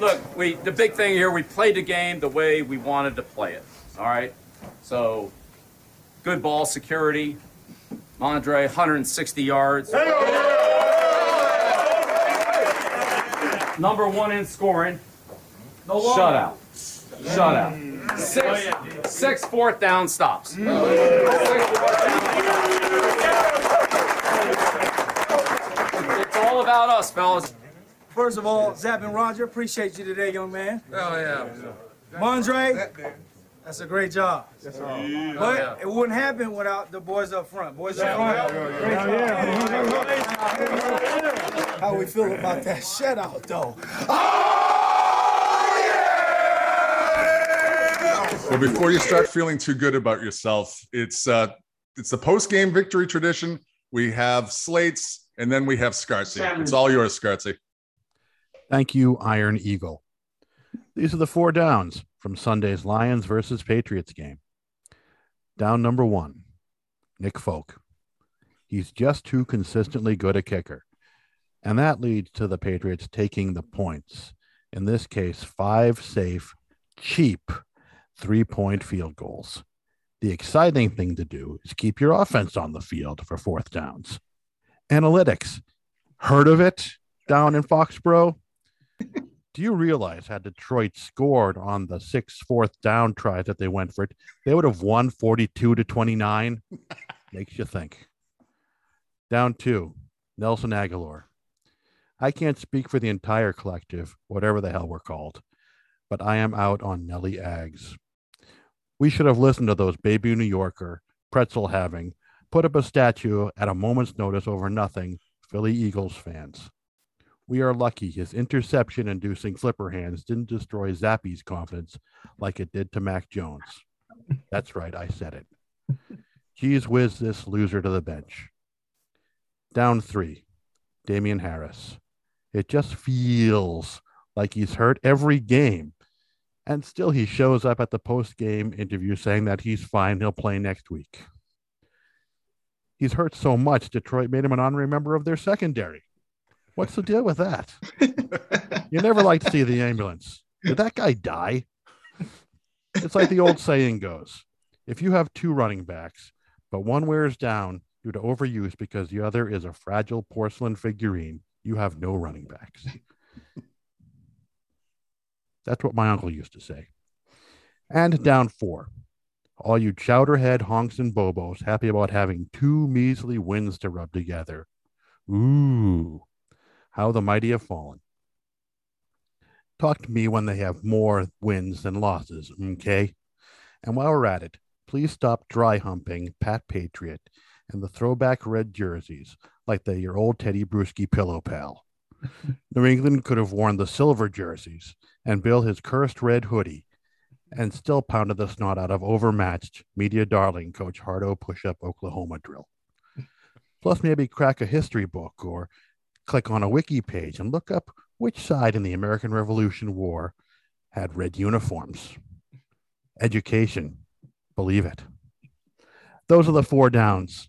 look, we the big thing here, we played the game the way we wanted to play it. All right. So good ball security. Mondre, 160 yards. Number one in scoring. Shutout. Shutout. Six, six fourth down stops. Down. It's all about us, fellas. First of all, Zap and Roger, appreciate you today, young man. Oh, yeah. Mondre, that's a great job. But it wouldn't happen without the boys up front. Boys up front. Great job. How we feel about that shutout, though? Oh yeah. Well, before you start feeling too good about yourself, it's uh it's the post-game victory tradition. We have slates and then we have Scarcy. It's all yours, Scarcy. Thank you, Iron Eagle. These are the four downs from Sunday's Lions versus Patriots game. Down number one, Nick Folk. He's just too consistently good a kicker. And that leads to the Patriots taking the points. In this case, five safe, cheap three point field goals. The exciting thing to do is keep your offense on the field for fourth downs. Analytics. Heard of it down in Foxborough? Do you realize had Detroit scored on the six fourth down tries that they went for it, they would have won 42 to 29? Makes you think. Down two, Nelson Agholor. I can't speak for the entire collective, whatever the hell we're called, but I am out on Nelly Ags. We should have listened to those baby New Yorker, pretzel having, put up a statue at a moment's notice over nothing, Philly Eagles fans. We are lucky his interception inducing flipper hands didn't destroy Zappe's confidence like it did to Mac Jones. That's right, I said it. Geez whiz this loser to the bench. Down three, Damien Harris. It just feels like he's hurt every game. And still, he shows up at the post game interview saying that he's fine. He'll play next week. He's hurt so much, Detroit made him an honorary member of their secondary. What's the deal with that? you never like to see the ambulance. Did that guy die? It's like the old saying goes if you have two running backs, but one wears down due to overuse because the other is a fragile porcelain figurine, you have no running backs. That's what my uncle used to say. And hmm. down four. All you chowderhead honks and bobos happy about having two measly wins to rub together. Ooh, how the mighty have fallen. Talk to me when they have more wins than losses, okay? And while we're at it, please stop dry humping Pat Patriot and the throwback red jerseys like they're your old Tedy Bruschi pillow pal. New England could have worn the silver jerseys and Bill his cursed red hoodie and still pounded the snot out of overmatched media darling Coach Hardo push up Oklahoma drill. Plus, maybe crack a history book or click on a wiki page and look up which side in the American Revolution War had red uniforms. Education, believe it. Those are the four downs.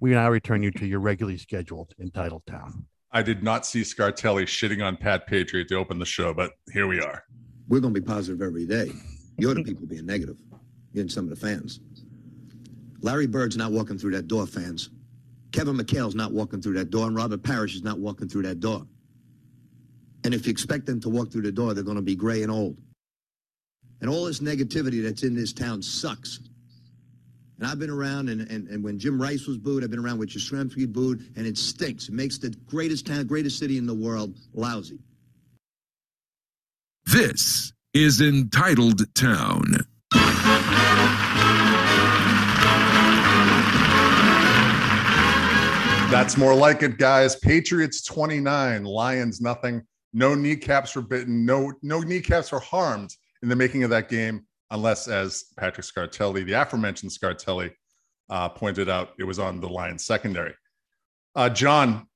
We now return you to your regularly scheduled entitled town. I did not see Scartelli shitting on Pat Patriot to open the show, but here we are. We're going to be positive every day. You're the people being negative. You're some of the fans. Larry Bird's not walking through that door, fans. Kevin McHale's not walking through that door, and Robert Parish is not walking through that door. And if you expect them to walk through the door, they're going to be gray and old. And all this negativity that's in this town sucks. And I've been around, and, and, and when Jim Rice was booed, I've been around with Yastrzemski booed, and it stinks. It makes the greatest town, greatest city in the world lousy. This is Entitled Town. That's more like it, guys. Patriots 29, Lions nothing. No kneecaps were bitten. No, no kneecaps were harmed in the making of that game, unless, as Patrick Scartelli, the aforementioned Scartelli, uh, pointed out, it was on the Lions secondary. Uh, John,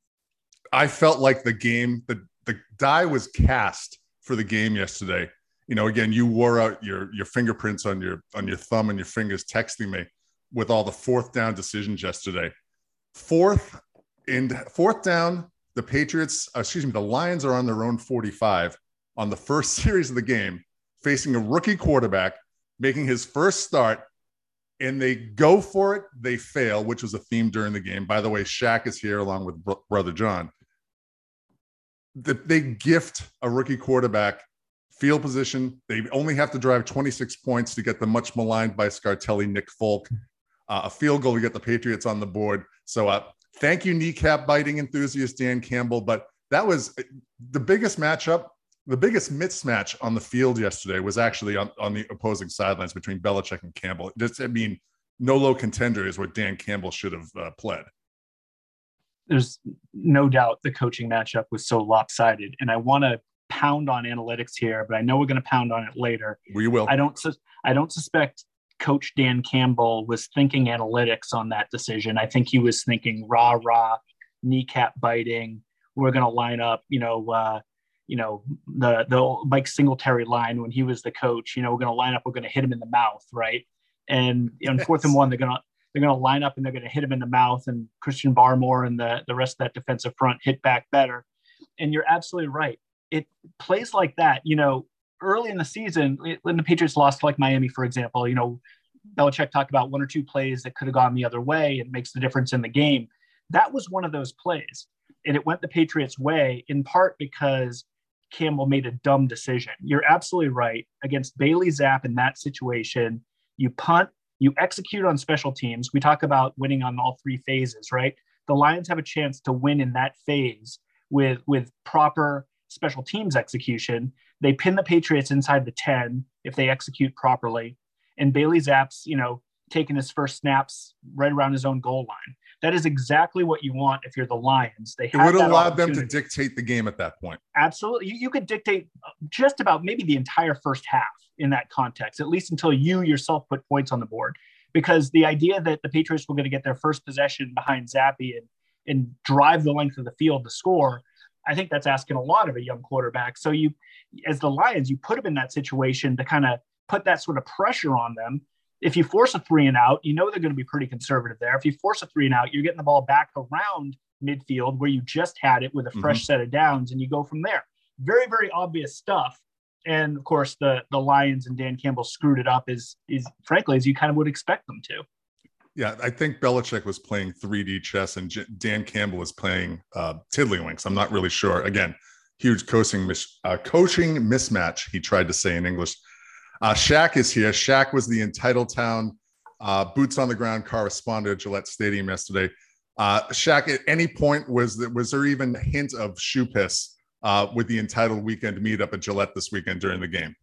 I felt like the game, the the die was cast for the game yesterday. You know, again, you wore out your your fingerprints on your on your thumb and your fingers texting me with all the fourth down decisions yesterday. Fourth in fourth down, the Patriots, uh, excuse me, the Lions are on their own 45. on the first series of the game, facing a rookie quarterback, making his first start, and they go for it. They fail, which was a theme during the game. By the way, Shaq is here along with br- brother John. The, they gift a rookie quarterback field position. They only have to drive 26 points to get the much maligned by Scartelli Nick Folk, uh, a field goal to get the Patriots on the board. So, uh, thank you, kneecap biting enthusiast Dan Campbell. But that was uh, the biggest matchup. The biggest mismatch on the field yesterday was actually on, on the opposing sidelines between Belichick and Campbell. Just, I mean, nolo contendere is what Dan Campbell should have uh, pled. There's no doubt the coaching matchup was so lopsided, and I want to pound on analytics here, but I know we're going to pound on it later. We will. I don't. Su- I don't suspect Coach Dan Campbell was thinking analytics on that decision. I think he was thinking rah rah, kneecap biting. We're going to line up. You know. Uh, you know the the Mike Singletary line when he was the coach. You know we're going to line up. We're going to hit him in the mouth, right? And on fourth and one, they're going to they're going to line up and they're going to hit him in the mouth. And Christian Barmore and the the rest of that defensive front hit back better. And you're absolutely right it plays like that, you know, early in the season, when the Patriots lost like Miami, for example, you know, Belichick talked about one or two plays that could have gone the other way. It makes the difference in the game. That was one of those plays. And it went the Patriots' way in part because Campbell made a dumb decision. You're absolutely right. Against Bailey Zappe in that situation, you punt, you execute on special teams. We talk about winning on all three phases, right? The Lions have a chance to win in that phase with with proper special teams execution. They pin the Patriots inside the 10 if they execute properly. And Bailey Zappe's, you know, taking his first snaps right around his own goal line. That is exactly what you want if you're the Lions. They it would allow them to dictate the game at that point. Absolutely. You, you could dictate just about maybe the entire first half in that context, at least until you yourself put points on the board. Because the idea that the Patriots were going to get their first possession behind Zappe and, and drive the length of the field to score I think that's asking a lot of a young quarterback. So you, as the Lions, you put them in that situation to kind of put that sort of pressure on them. If you force a three and out, you know they're going to be pretty conservative there. If you force a three and out, you're getting the ball back around midfield where you just had it with a fresh mm-hmm. set of downs, and you go from there. Very, very obvious stuff. And of course, the the Lions and Dan Campbell screwed it up as is frankly as you kind of would expect them to. Yeah, I think Belichick was playing 3D chess and J- Dan Campbell was playing uh, tiddlywinks. I'm not really sure. Again, huge coaching mis- uh, coaching mismatch. He tried to say in English. Uh, Shaq is here. Shaq was the entitled town uh, boots on the ground correspondent at Gillette Stadium yesterday. Uh, Shaq, at any point was there, was there even a hint of shoe piss uh, with the entitled weekend meetup at Gillette this weekend during the game?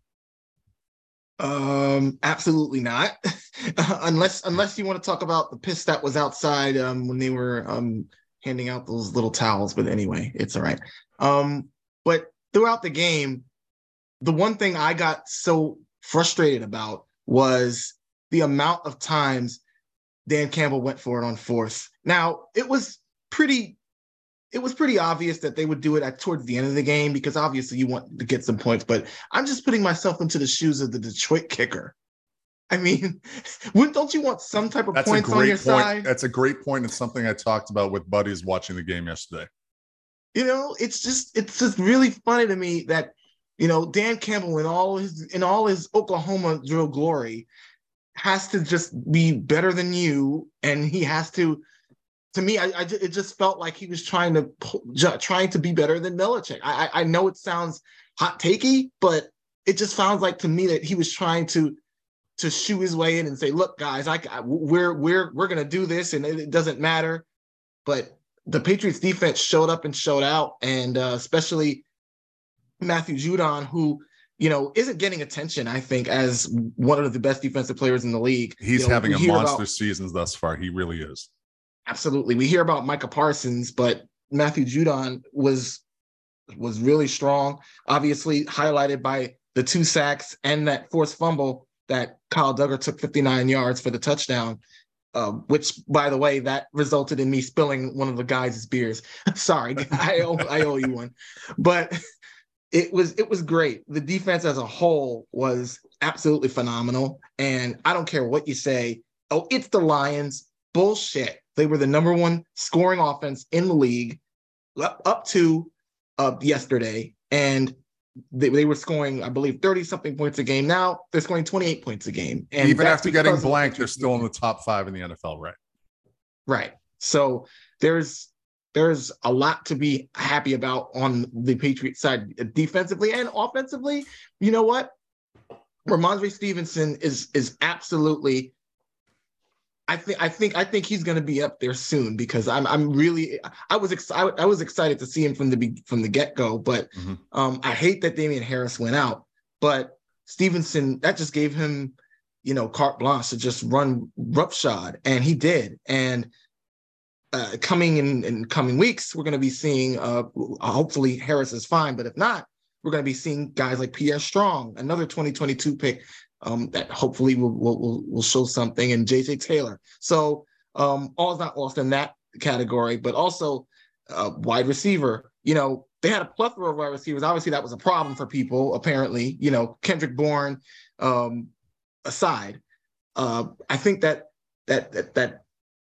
Um, absolutely not. unless unless you want to talk about the piss that was outside um, when they were um, handing out those little towels. But anyway, it's all right. Um, but throughout the game, the one thing I got so frustrated about was the amount of times Dan Campbell went for it on fourth. Now it was pretty it was pretty obvious that they would do it at towards the end of the game because obviously you want to get some points. But I'm just putting myself into the shoes of the Detroit kicker. I mean, wouldn't don't you want some type of That's points on your point. side? That's a great point. It's something I talked about with buddies watching the game yesterday. You know, it's just it's just really funny to me that you know Dan Campbell in all his in all his Oklahoma drill glory has to just be better than you, and he has to to me, I, I, it just felt like he was trying to trying to be better than Belichick. I, I know it sounds hot takey, but it just sounds like to me that he was trying to to shoe his way in and say, "Look, guys, I, I we're we're we're gonna do this, and it, it, doesn't matter." But the Patriots defense showed up and showed out, and uh, especially Matthew Judon, who you know isn't getting attention. I think as one of the best defensive players in the league. He's you know, having a monster about, season thus far. He really is. Absolutely. We hear about Micah Parsons, but Matthew Judon was was really strong. Obviously, highlighted by the two sacks and that forced fumble that Kyle Dugger took 59 yards for the touchdown. Uh, which, by the way, that resulted in me spilling one of the guys' beers. Sorry, I owe I owe you one, but it was it was great. The defense as a whole was absolutely phenomenal, and I don't care what you say. Oh, it's the Lions. Bullshit. They were the number one scoring offense in the league up, to uh, yesterday. And they, they were scoring, I believe, 30 something points a game. Now they're scoring 28 points a game. And Even after getting blanked, they're still in the top five in the NFL, right? Right. So there's there's a lot to be happy about on the Patriot side defensively and offensively. You know what? Rhamondre Stevenson is is absolutely I think I think I think he's going to be up there soon because I'm I'm really I was excited I was excited to see him from the be- from the get go, but Mhm. um, I hate that Damien Harris went out, but Stevenson that just gave him you know carte blanche to just run roughshod, and he did. And uh, coming in in coming weeks, we're going to be seeing uh, hopefully Harris is fine, but if not, we're going to be seeing guys like Pierre Strong, another 2022 pick um, that hopefully will, will will show something, and JJ Taylor. So um, all's not lost in that category, but also uh, wide receiver. You know, they had a plethora of wide receivers. Obviously, that was a problem for people. Apparently, you know, Kendrick Bourne um, aside, uh, I think that that that that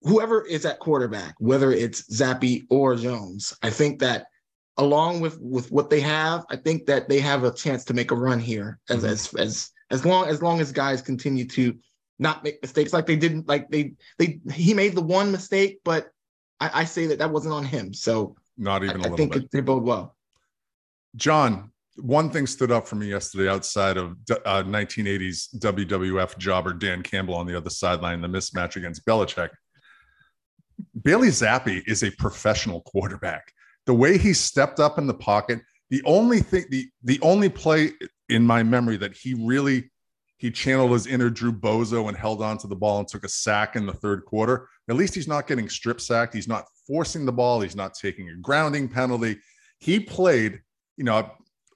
whoever is at quarterback, whether it's Zappe or Jones, I think that along with with what they have, I think that they have a chance to make a run here as Mhm. as as as long as long as guys continue to not make mistakes like they didn't like they they he made the one mistake, but I, I say that that wasn't on him. So Not even a I little think bit. it, they bode well. John, one thing stood up for me yesterday outside of uh, 1980s WWF jobber Dan Campbell on the other sideline, the mismatch against Belichick. Bailey Zappe is a professional quarterback. The way he stepped up in the pocket, the only thing, the the only play in my memory that he really he channeled his inner Drew Bozo and held on to the ball and took a sack in the third quarter. At least he's not getting strip sacked. He's not forcing the ball. He's not taking a grounding penalty. He played, you know,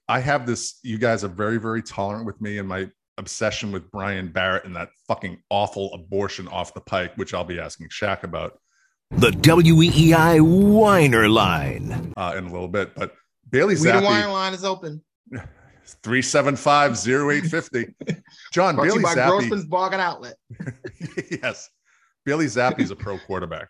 I have this, you guys are very, very tolerant with me and my obsession with Brian Barrett and that fucking awful abortion off the pike, which I'll be asking Shaq about The WEEI Whiner Line. uh, in a little bit. But Bailey We the wine line is open. 375 0850. John, Brought to by Zappe. Grossman's Bargain Outlet. yes. Bailey Zappe's a pro quarterback.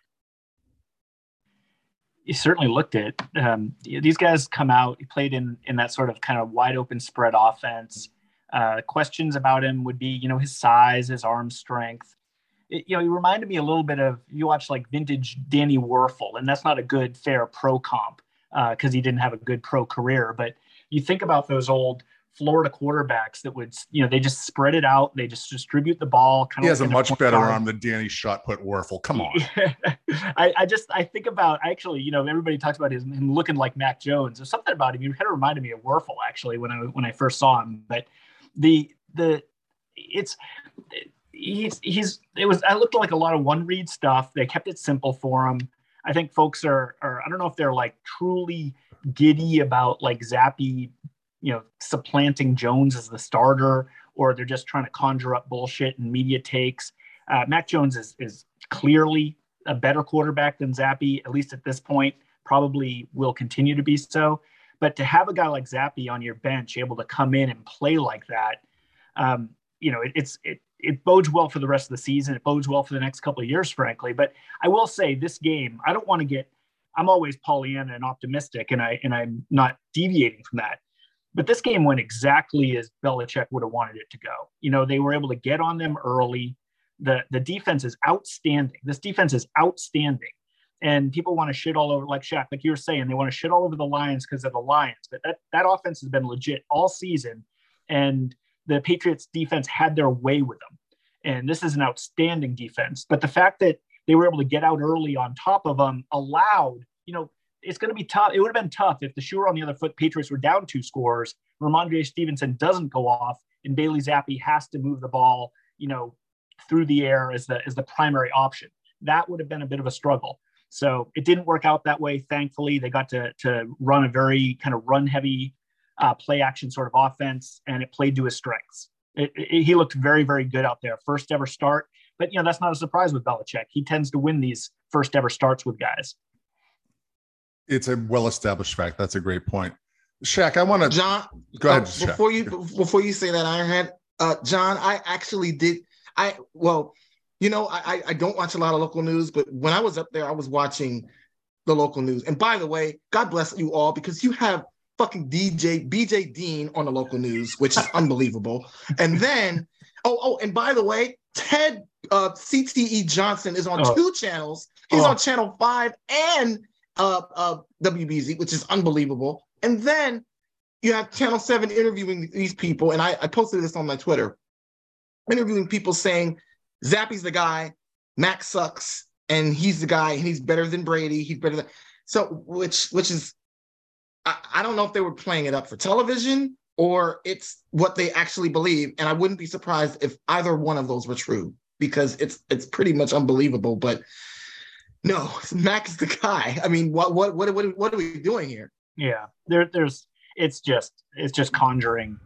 he certainly looked it. Um, these guys come out. He played in in that sort of kind of wide open spread offense. Uh, questions about him would be, you know, his size, his arm strength. It, you know, he reminded me a little bit of you watch like vintage Danny Wuerffel, and that's not a good fair pro comp because he didn't have a good pro career. But you think about those old Florida quarterbacks that would, you know, they just spread it out, they just distribute the ball. Kind He of has a like in much better arm than Danny Shot put Wuerffel. Come on. I, I just I think about actually, you know, everybody talks about his, him looking like Mac Jones. There's something about him. He kind of reminded me of Wuerffel actually when I when I first saw him. But the the it's he's he's it was I looked like a lot of one read stuff. They kept it simple for him. I think folks are are I don't know if they're like truly giddy about like Zappe, you know, supplanting Jones as the starter, or they're just trying to conjure up bullshit and media takes. Uh, Mac Jones is is clearly a better quarterback than Zappe, at least at this point. Probably will continue to be so. But to have a guy like Zappe on your bench able to come in and play like that, um, you know, it, it's it it bodes well for the rest of the season. It bodes well for the next couple of years, frankly. But I will say this game, I don't want to get. I'm always Pollyanna and optimistic, and I and I'm not deviating from that. But this game went exactly as Belichick would have wanted it to go. You know, they were able to get on them early. The the defense is outstanding. This defense is outstanding. And people want to shit all over, like Shaq, like you were saying, they want to shit all over the Lions because they're the Lions. But that that offense has been legit all season, and the Patriots defense had their way with them. And this is an outstanding defense. But the fact that they were able to get out early on top of them allowed, you know, it's going to be tough. It would have been tough if the shoe were on the other foot. Patriots were down two scores. Rhamondre Stevenson doesn't go off, and Bailey Zappe has to move the ball, you know, through the air as the as the primary option. That would have been a bit of a struggle. So it didn't work out that way. Thankfully, they got to to run a very kind of run heavy uh, play action sort of offense, and it played to his strengths. It, it, he looked very very good out there. First ever start, but you know that's not a surprise with Belichick. He tends to win these first ever starts with guys. It's a well established fact. That's a great point. Shaq, I want to John, go ahead. uh, Shaq. before you before you say that, Ironhead, uh, John, I actually did. I well, you know, I I- I don't watch a lot of local news, but when I was up there, I was watching the local news. And by the way, God bless you all because you have fucking DJ BJ Dean on the local news, which is unbelievable. And then, oh, oh, and by the way, Ted uh, CTE Johnson is on Oh. two channels. He's Oh. on channel five and uh, uh, WBZ, which is unbelievable. And then you have channel seven interviewing these people, and I, I posted this on my Twitter, interviewing people saying Zappe's the guy, Max sucks, and he's the guy, and he's better than Brady. He's better than so, which which is I, I don't know if they were playing it up for television or it's what they actually believe. And I wouldn't be surprised if either one of those were true because it's it's pretty much unbelievable. But no, Max is the guy. I mean, what what what what, what are we doing here? Yeah, there, there's. It's just, it's just conjuring.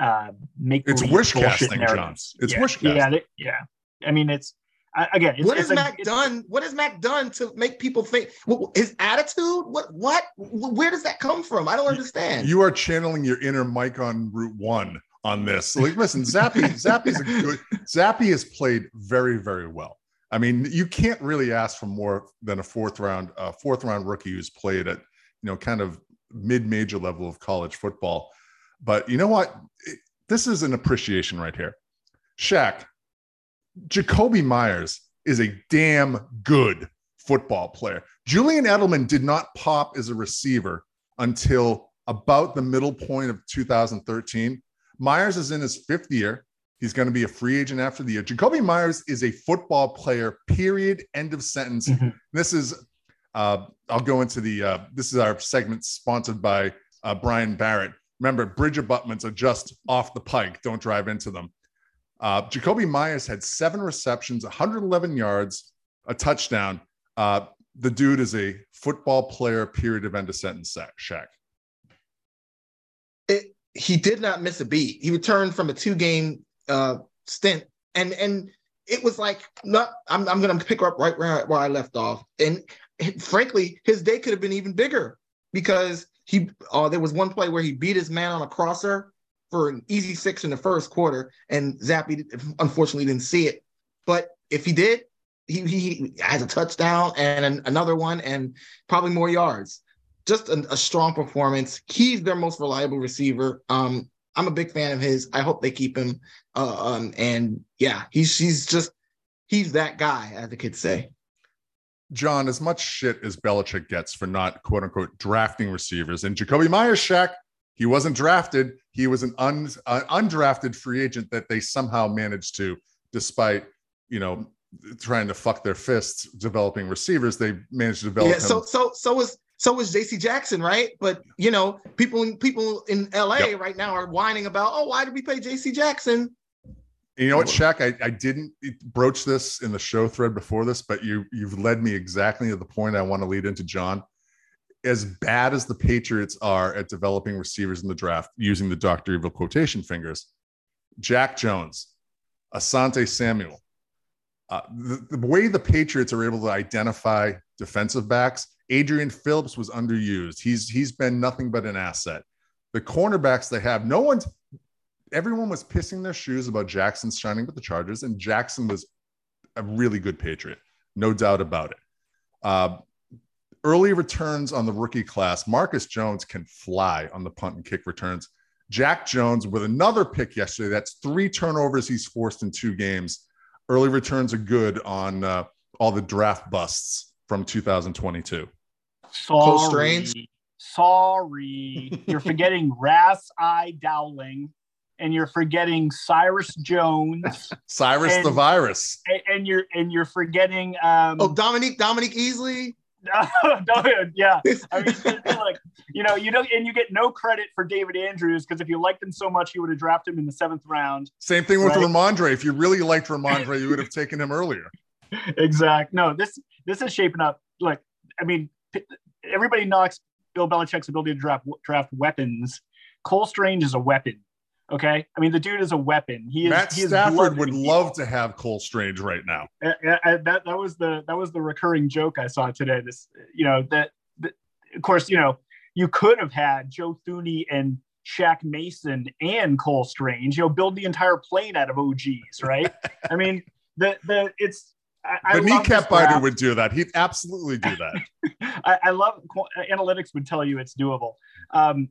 Uh, make It's believe wish casting, narratives. John. It's yeah, wish casting. Yeah, they- yeah. I mean, it's I, again. It's, what has Mac it's- done? What has Mac done to make people think wh- his attitude? What what? Where does that come from? I don't understand. You are channeling your inner Mike on Route One on this. Like, listen, Zappe, Zappe's a good. Zappe has played very, very well. I mean, you can't really ask for more than a fourth round, uh, fourth round rookie who's played at, you know, kind of mid-major level of college football. But you know what? It- this is an appreciation right here. Shaq, Jakobi Meyers is a damn good football player. Julian Edelman did not pop as a receiver until about the middle point of 2013. Meyers is in his fifth year. He's going to be a free agent after the year. Jakobi Meyers is a football player, period. End of sentence. Mhm. This is, uh, I'll go into the, uh, this is our segment sponsored by uh, Brian Barrett. Remember, bridge abutments are just off the pike. Don't drive into them. Uh, Jakobi Meyers had seven receptions, 111 yards, a touchdown. Uh, the dude is a football player, period of end of sentence, Shaq. it, he did not miss a beat. He returned from a two game uh, stint, and and it was like not. I'm I'm gonna pick up right where I, where I left off, and frankly, his day could have been even bigger because he uh, there was one play where he beat his man on a crosser for an easy six in the first quarter, and Zappe unfortunately didn't see it. But if he did, he he has a touchdown and an, another one, and probably more yards just a, a strong performance. He's their most reliable receiver. Um, I'm a big fan of his. I hope they keep him. Uh, um, and yeah, he's he's just he's that guy, as the kids say. John, as much shit as Belichick gets for not quote unquote drafting receivers, and Jakobi Meyers, Shaq, he wasn't drafted. He was an un, uh, undrafted free agent that they somehow managed to, despite you know trying to fuck their fists developing receivers. They managed to develop Yeah. him. So so so was so was J.C. Jackson, right? But you know, people in people in L.A. Yep. right now are whining about, oh, why did we pay J.C. Jackson? You know what, Shaq? I, I didn't broach this in the show thread before this, but you you've led me exactly to the point I want to lead into, John. As bad as the Patriots are at developing receivers in the draft, using the Dr. Evil quotation fingers, Jack Jones, Asante Samuel, uh, the, the way the Patriots are able to identify defensive backs, Adrian Phillips was underused. He's he's been nothing but an asset. The cornerbacks they have, no one's everyone was pissing their shoes about Jackson shining with the Chargers, and Jackson was a really good Patriot, no doubt about it. Uh, early returns on the rookie class, Marcus Jones can fly on the punt and kick returns. Jack Jones with another pick yesterday. That's three turnovers he's forced in two games. Early returns are good on uh, all the draft busts from 2022. Close Sorry. strains? Sorry. You're forgetting Ras-I Dowling and you're forgetting Cyrus Jones Cyrus And- the virus. and, and you're and you're forgetting um Oh, Dominique Dominique Easley. yeah. I mean like you know, you don't and you get no credit for David Andrews because if you liked him so much you would have drafted him in the seventh round. Same thing with Right. Rhamondre. If you really liked Rhamondre, you would have taken him earlier. exact. No, this this is shaping up. Like, I mean, p- everybody knocks Bill Belichick's ability to draft draft weapons. Cole Strange is a weapon. Okay, I mean the dude is a weapon. He is. Matt he is Stafford would love to have Cole Strange right now. Uh, uh, that that was the that was the recurring joke I saw today. This you know that, that of course you know you could have had Joe Thuney and Shaq Mason and Cole Strange. You know, build the entire plane out of OGs, right? I mean the the it's. I, I The kneecap biter would do that. He'd absolutely do that. I, I love analytics would tell you it's doable. Um,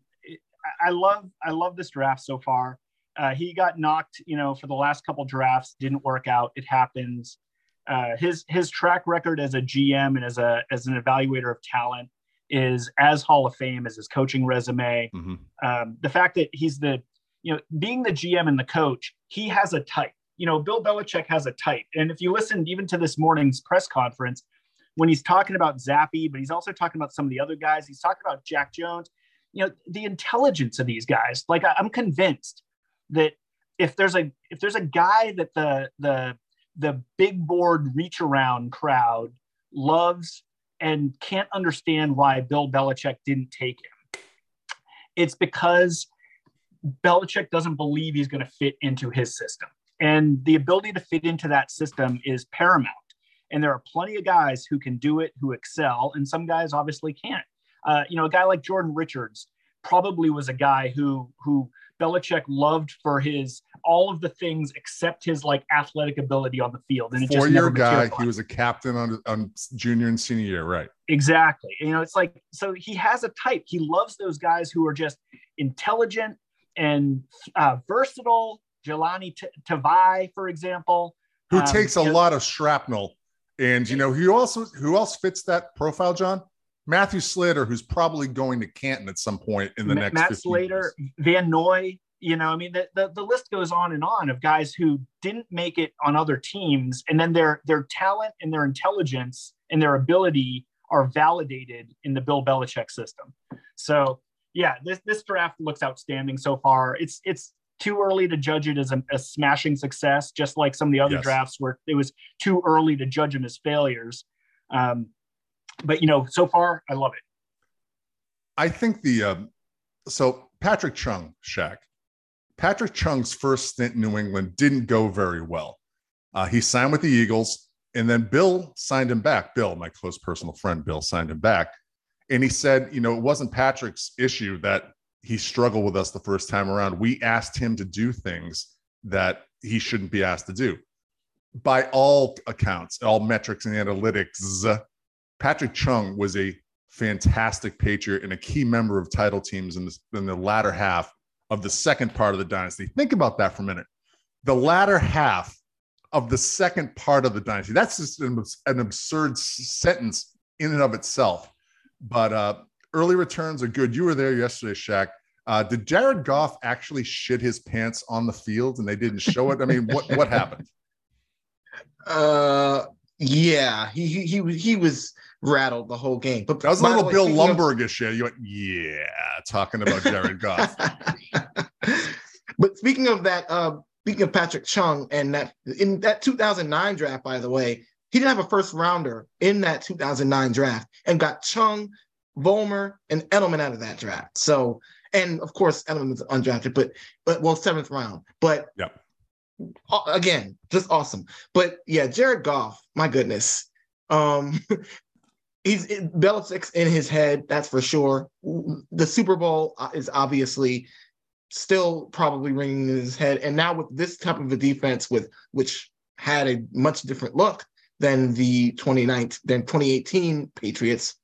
I love I love this draft so far. Uh, he got knocked, you know, for the last couple drafts, didn't work out. It happens. Uh, his his track record as a GM and as a as an evaluator of talent is as Hall of Fame as his coaching resume. Mhm. Um, the fact that he's the, you know, being the GM and the coach, he has a type. You know, Bill Belichick has a type. And if you listened even to this morning's press conference, when he's talking about Zappe, but he's also talking about some of the other guys, he's talking about Jack Jones, you know, the intelligence of these guys. Like I- I'm convinced that if there's a if there's a guy that the the the big board reach around crowd loves and can't understand why Bill Belichick didn't take him. It's because Belichick doesn't believe he's going to fit into his system. And the ability to fit into that system is paramount. And there are plenty of guys who can do it, who excel, and some guys obviously can't. Uh, you know, a guy like Jordan Richards probably was a guy who who Belichick loved for his all of the things except his like athletic ability on the field. And it just Four-year guy. He was a captain on on junior and senior year, right? Exactly. You know, it's like so he has a type. He loves those guys who are just intelligent and uh, versatile. Jahlani T- Tavai, for example, Who Um, takes a you know- lot of shrapnel, and you know who also who else fits that profile, John? Matthew Slater, who's probably going to Canton at some point in the next. Matt Slater, years. Van Noy. You know, I mean, the, the the list goes on and on of guys who didn't make it on other teams, and then their their talent and their intelligence and their ability are validated in the Bill Belichick system. So, yeah, this this draft looks outstanding so far. It's it's too early to judge it as a, a smashing success, just like some of the other Yes. drafts where it was too early to judge them as failures. Um, but you know, so far, I love it. I think the um, so Patrick Chung, Shaq. Patrick Chung's first stint in New England didn't go very well. Uh, he signed with the Eagles, and then Bill signed him back. Bill, my close personal friend, Bill signed him back, and he said, you know, it wasn't Patrick's issue that he struggled with us the first time around. We asked him to do things that he shouldn't be asked to do. By all accounts, all metrics and analytics, Patrick Chung was a fantastic Patriot and a key member of title teams in, in the latter half of the second part of the dynasty. Think about that for a minute. The latter half of the second part of the dynasty. That's just an, an absurd sentence in and of itself. But uh, early returns are good. You were there yesterday, Shaq. Uh, did Jared Goff actually shit his pants on the field and they didn't show it? I mean, what what happened? Uh, yeah, he he he, was- he was rattled the whole game. But That was a little way, Bill speaking of- Lumbergish. Yeah, you went, yeah, talking about Jared Goff. but speaking of that, uh, speaking of Patrick Chung and that in that 2009 draft, by the way, he didn't have a first rounder in that 2009 draft and got Chung, Vollmer, and Edelman out of that draft. So, and of course, Edelman was undrafted, but but well, seventh round. But Yep. uh, again, just awesome. But yeah, Jared Goff, my goodness. Um, he's it, Belichick's in his head, that's for sure. The Super Bowl uh, is obviously still probably ringing in his head, and now with this type of a defense, with which had a much different look than the 2019 than 2018 Patriots,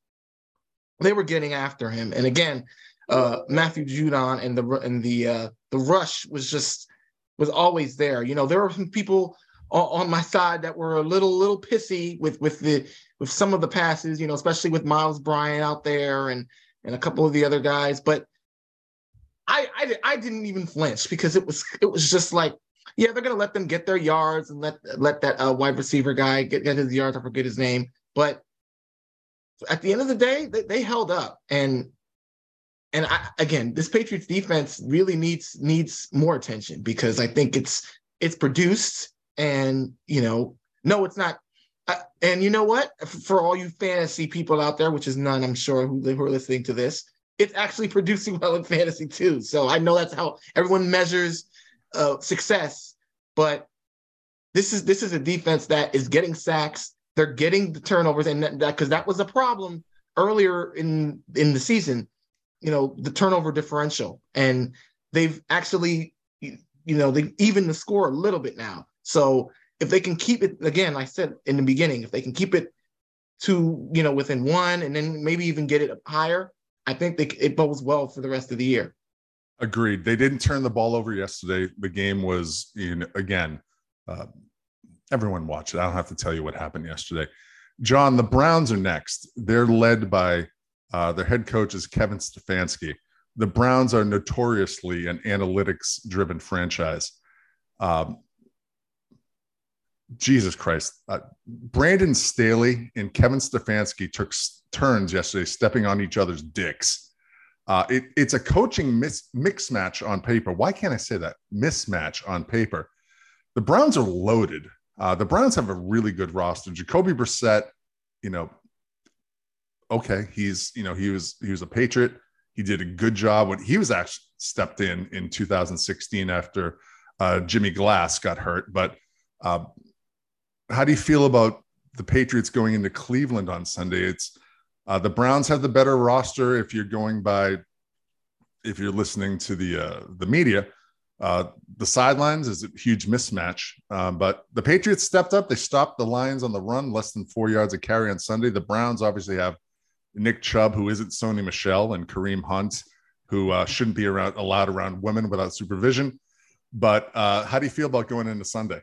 they were getting after him. And again, uh, Matthew Judon and the and the uh, the rush was just was always there. You know, there were some people on, on my side that were a little little pissy with with the with some of the passes. You know, especially with Myles Bryant out there and and a couple of the other guys. But I I, I didn't even flinch because it was it was just like. Yeah, they're gonna let them get their yards and let let that uh, wide receiver guy get, get his yards. I forget his name, but at the end of the day, they, they held up. And and I, again, this Patriots defense really needs needs more attention because I think it's it's produced and you know no, it's not. Uh, and you know what? For all you fantasy people out there, which is none, I'm sure, who, who are listening to this, it's actually producing well in fantasy too. So I know that's how everyone measures uh, success, but this is this is a defense that is getting sacks. They're getting the turnovers, and that because that was a problem earlier in in the season. You know the turnover differential, and they've actually you know they even the score a little bit now. So if they can keep it again, I said in the beginning, if they can keep it to you know within one, and then maybe even get it higher, I think they, it bodes well for the rest of the year. Agreed. They didn't turn the ball over yesterday. The game was, in again, uh, everyone watched it. I don't have to tell you what happened yesterday. John, the Browns are next. They're led by uh, their head coach is Kevin Stefanski. The Browns are notoriously an analytics driven franchise. Um, Jesus Christ. Uh, Brandon Staley and Kevin Stefanski took turns yesterday stepping on each other's dicks. Uh, it, it's a coaching mis- mix match on paper. Why can't I say that? Mismatch on paper. The Browns are loaded. Uh, the Browns have a really good roster. Jacoby Brissett, you know, okay, he's you know he was he was a Patriot. He did a good job when he was actually stepped in in 2016 after uh, Jimmy Glass got hurt. But uh, how do you feel about the Patriots going into Cleveland on Sunday? It's uh, the Browns have the better roster if you're going by if you're listening to the uh, the media. Uh, the sidelines is a huge mismatch, um, but the Patriots stepped up. They stopped the Lions on the run, less than four yards of carry on Sunday. The Browns obviously have Nick Chubb, who isn't Sony Michel, and Kareem Hunt, who uh, shouldn't be around allowed around women without supervision. But uh, how do you feel about going into Sunday?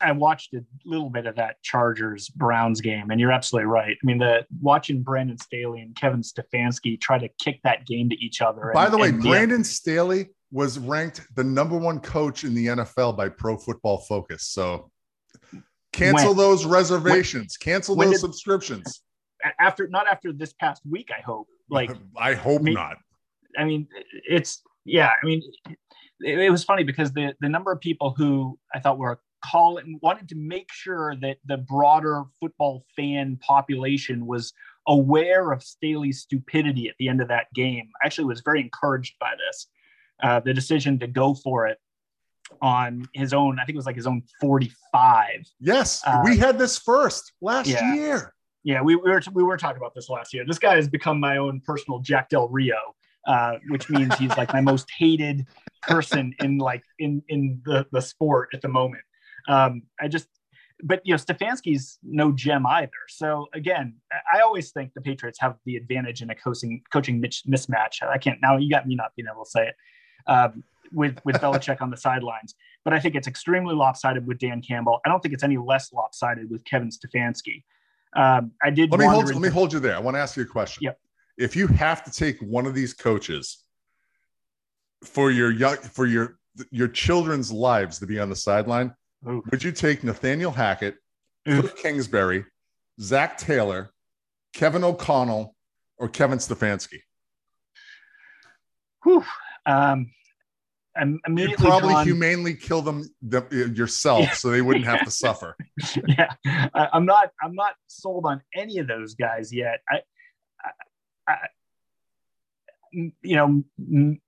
I watched a little bit of that Chargers Browns game, and you're absolutely right. I mean, the watching Brandon Staley and Kevin Stefanski try to kick that game to each other. By and- the way, Brandon Staley was ranked the number one coach in the NFL by Pro Football Focus. So cancel When? those reservations, cancel when those did- subscriptions. after not after this past week, I hope. Like, I hope not. I mean, it's yeah. I mean, it, it was funny because the the number of people who I thought were calling wanted to make sure that the broader football fan population was aware of Staley's stupidity at the end of that game. I actually was very encouraged by this. Uh, the decision to go for it on his own, I think it was like his own 45. Yes, Uh, we had this first last yeah. year. Yeah, we, we were we were talking about this last year. This guy has become my own personal Jack Del Rio, uh, which means he's like my most hated person in like in in the the sport at the moment. Um, I just, but you know, Stefanski's no gem either. So again, I- always think the Patriots have the advantage in a coaching coaching mismatch. I can't now. You got me not being able to say it. Um, with with Belichick on the sidelines, but I think it's extremely lopsided with Dan Campbell. I don't think it's any less lopsided with Kevin Stefanski. Um, I did. Let me hold wander let me hold you there. I want to ask you a question. Yep. If you have to take one of these coaches for your young for your your children's lives to be on the sideline, Ooh. would you take Nathaniel Hackett, Cliff Kingsbury, Zac Taylor, Kevin O'Connell, or Kevin Stefanski? Whew. Um, I'm You'd probably humanely kill them the, yourself so they wouldn't have to suffer. yeah, I, I'm not. I'm not sold on any of those guys yet. I, I, you know, m-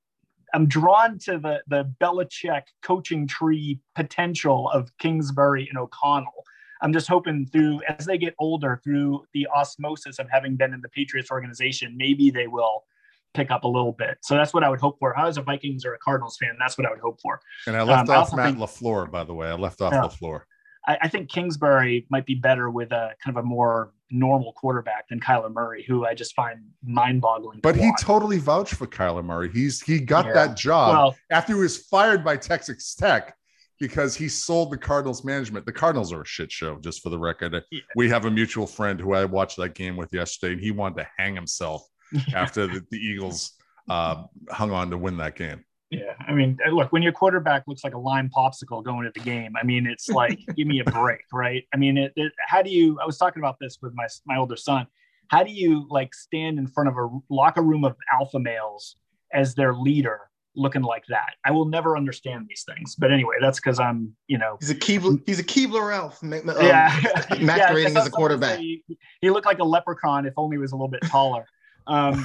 I'm drawn to the the Belichick coaching tree potential of Kingsbury and O'Connell. I'm just hoping through as they get older, through the osmosis of having been in the Patriots organization, maybe they will pick up a little bit. So that's what I would hope for. If I was a Vikings or a Cardinals fan, that's what I would hope for. And I left Um, off also Matt think- LaFleur, by the way. I left off. LaFleur. I, I think Kingsbury might be better with a kind of a more normal quarterback than Kyler Murray, who I just find mind-boggling. But to he totally vouched for Kyler Murray. He's he got Yeah. that job well, after he was fired by Texas Tech because he sold the Cardinals management. The Cardinals are a shit show, just for the record. Yeah. We have a mutual friend who I watched that game with yesterday, and he wanted to hang himself after the, the Eagles uh, hung on to win that game. yeah. I mean, uh, look, when your quarterback looks like a lime popsicle going to the game, I mean, it's like, give me a break, right? I mean, it, it, how do you? I was talking about this with my my older son. How do you like stand in front of a locker room of alpha males as their leader, looking like that? I will never understand these things. But anyway, that's because I'm, you know, He's a Keebler. He's a Keebler elf. um, yeah, masquerading Yeah, as a quarterback. He, he looked like a leprechaun if only he was a little bit taller. Um,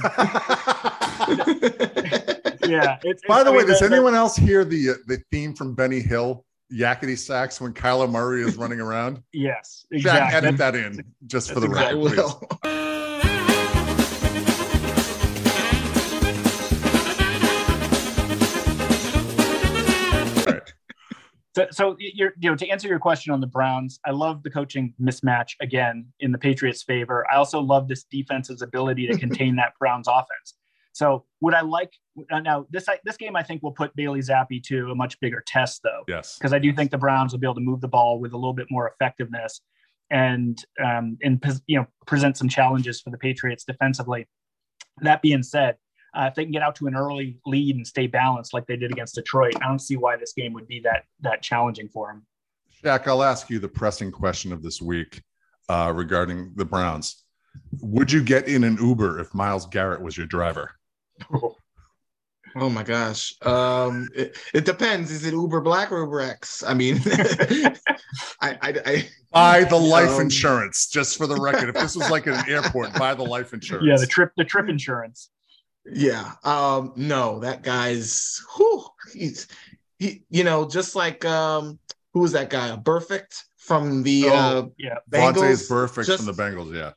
yeah. It's, By it's- the I way, mean, does the- the- anyone else hear the uh, the theme from Benny Hill, Yakety Sax, when Kyler Murray is running around? Yes, Jack, exactly. edit that in just for the that's record, please. So, so you're, you know, to answer your question on the Browns, I love the coaching mismatch again in the Patriots' favor. I also love this defense's ability to contain that Browns offense. So would I like uh, now this this game? I think will put Bailey Zappe to a much bigger test, though, Yes. because I do think the Browns will be able to move the ball with a little bit more effectiveness and um, and you know present some challenges for the Patriots defensively. That being said, uh, if they can get out to an early lead and stay balanced like they did against Detroit, I don't see why this game would be that that challenging for them. Shaq, I'll ask you the pressing question of this week uh, regarding the Browns. Would you get in an Uber if Myles Garrett was your driver? Oh my gosh. Um, it, it depends. Is it Uber Black or Uber X? I mean, I, I, I, Buy the life Um, insurance, just for the record. If this was like an airport, buy the life insurance. Yeah, the trip the trip insurance. Yeah. Um, no, that guy's, whew, he's, he, you know, just like, um, who was that guy? Perfect from the, uh, Yeah, Vontaze Bengals, perfect just- from the Bengals. Yeah.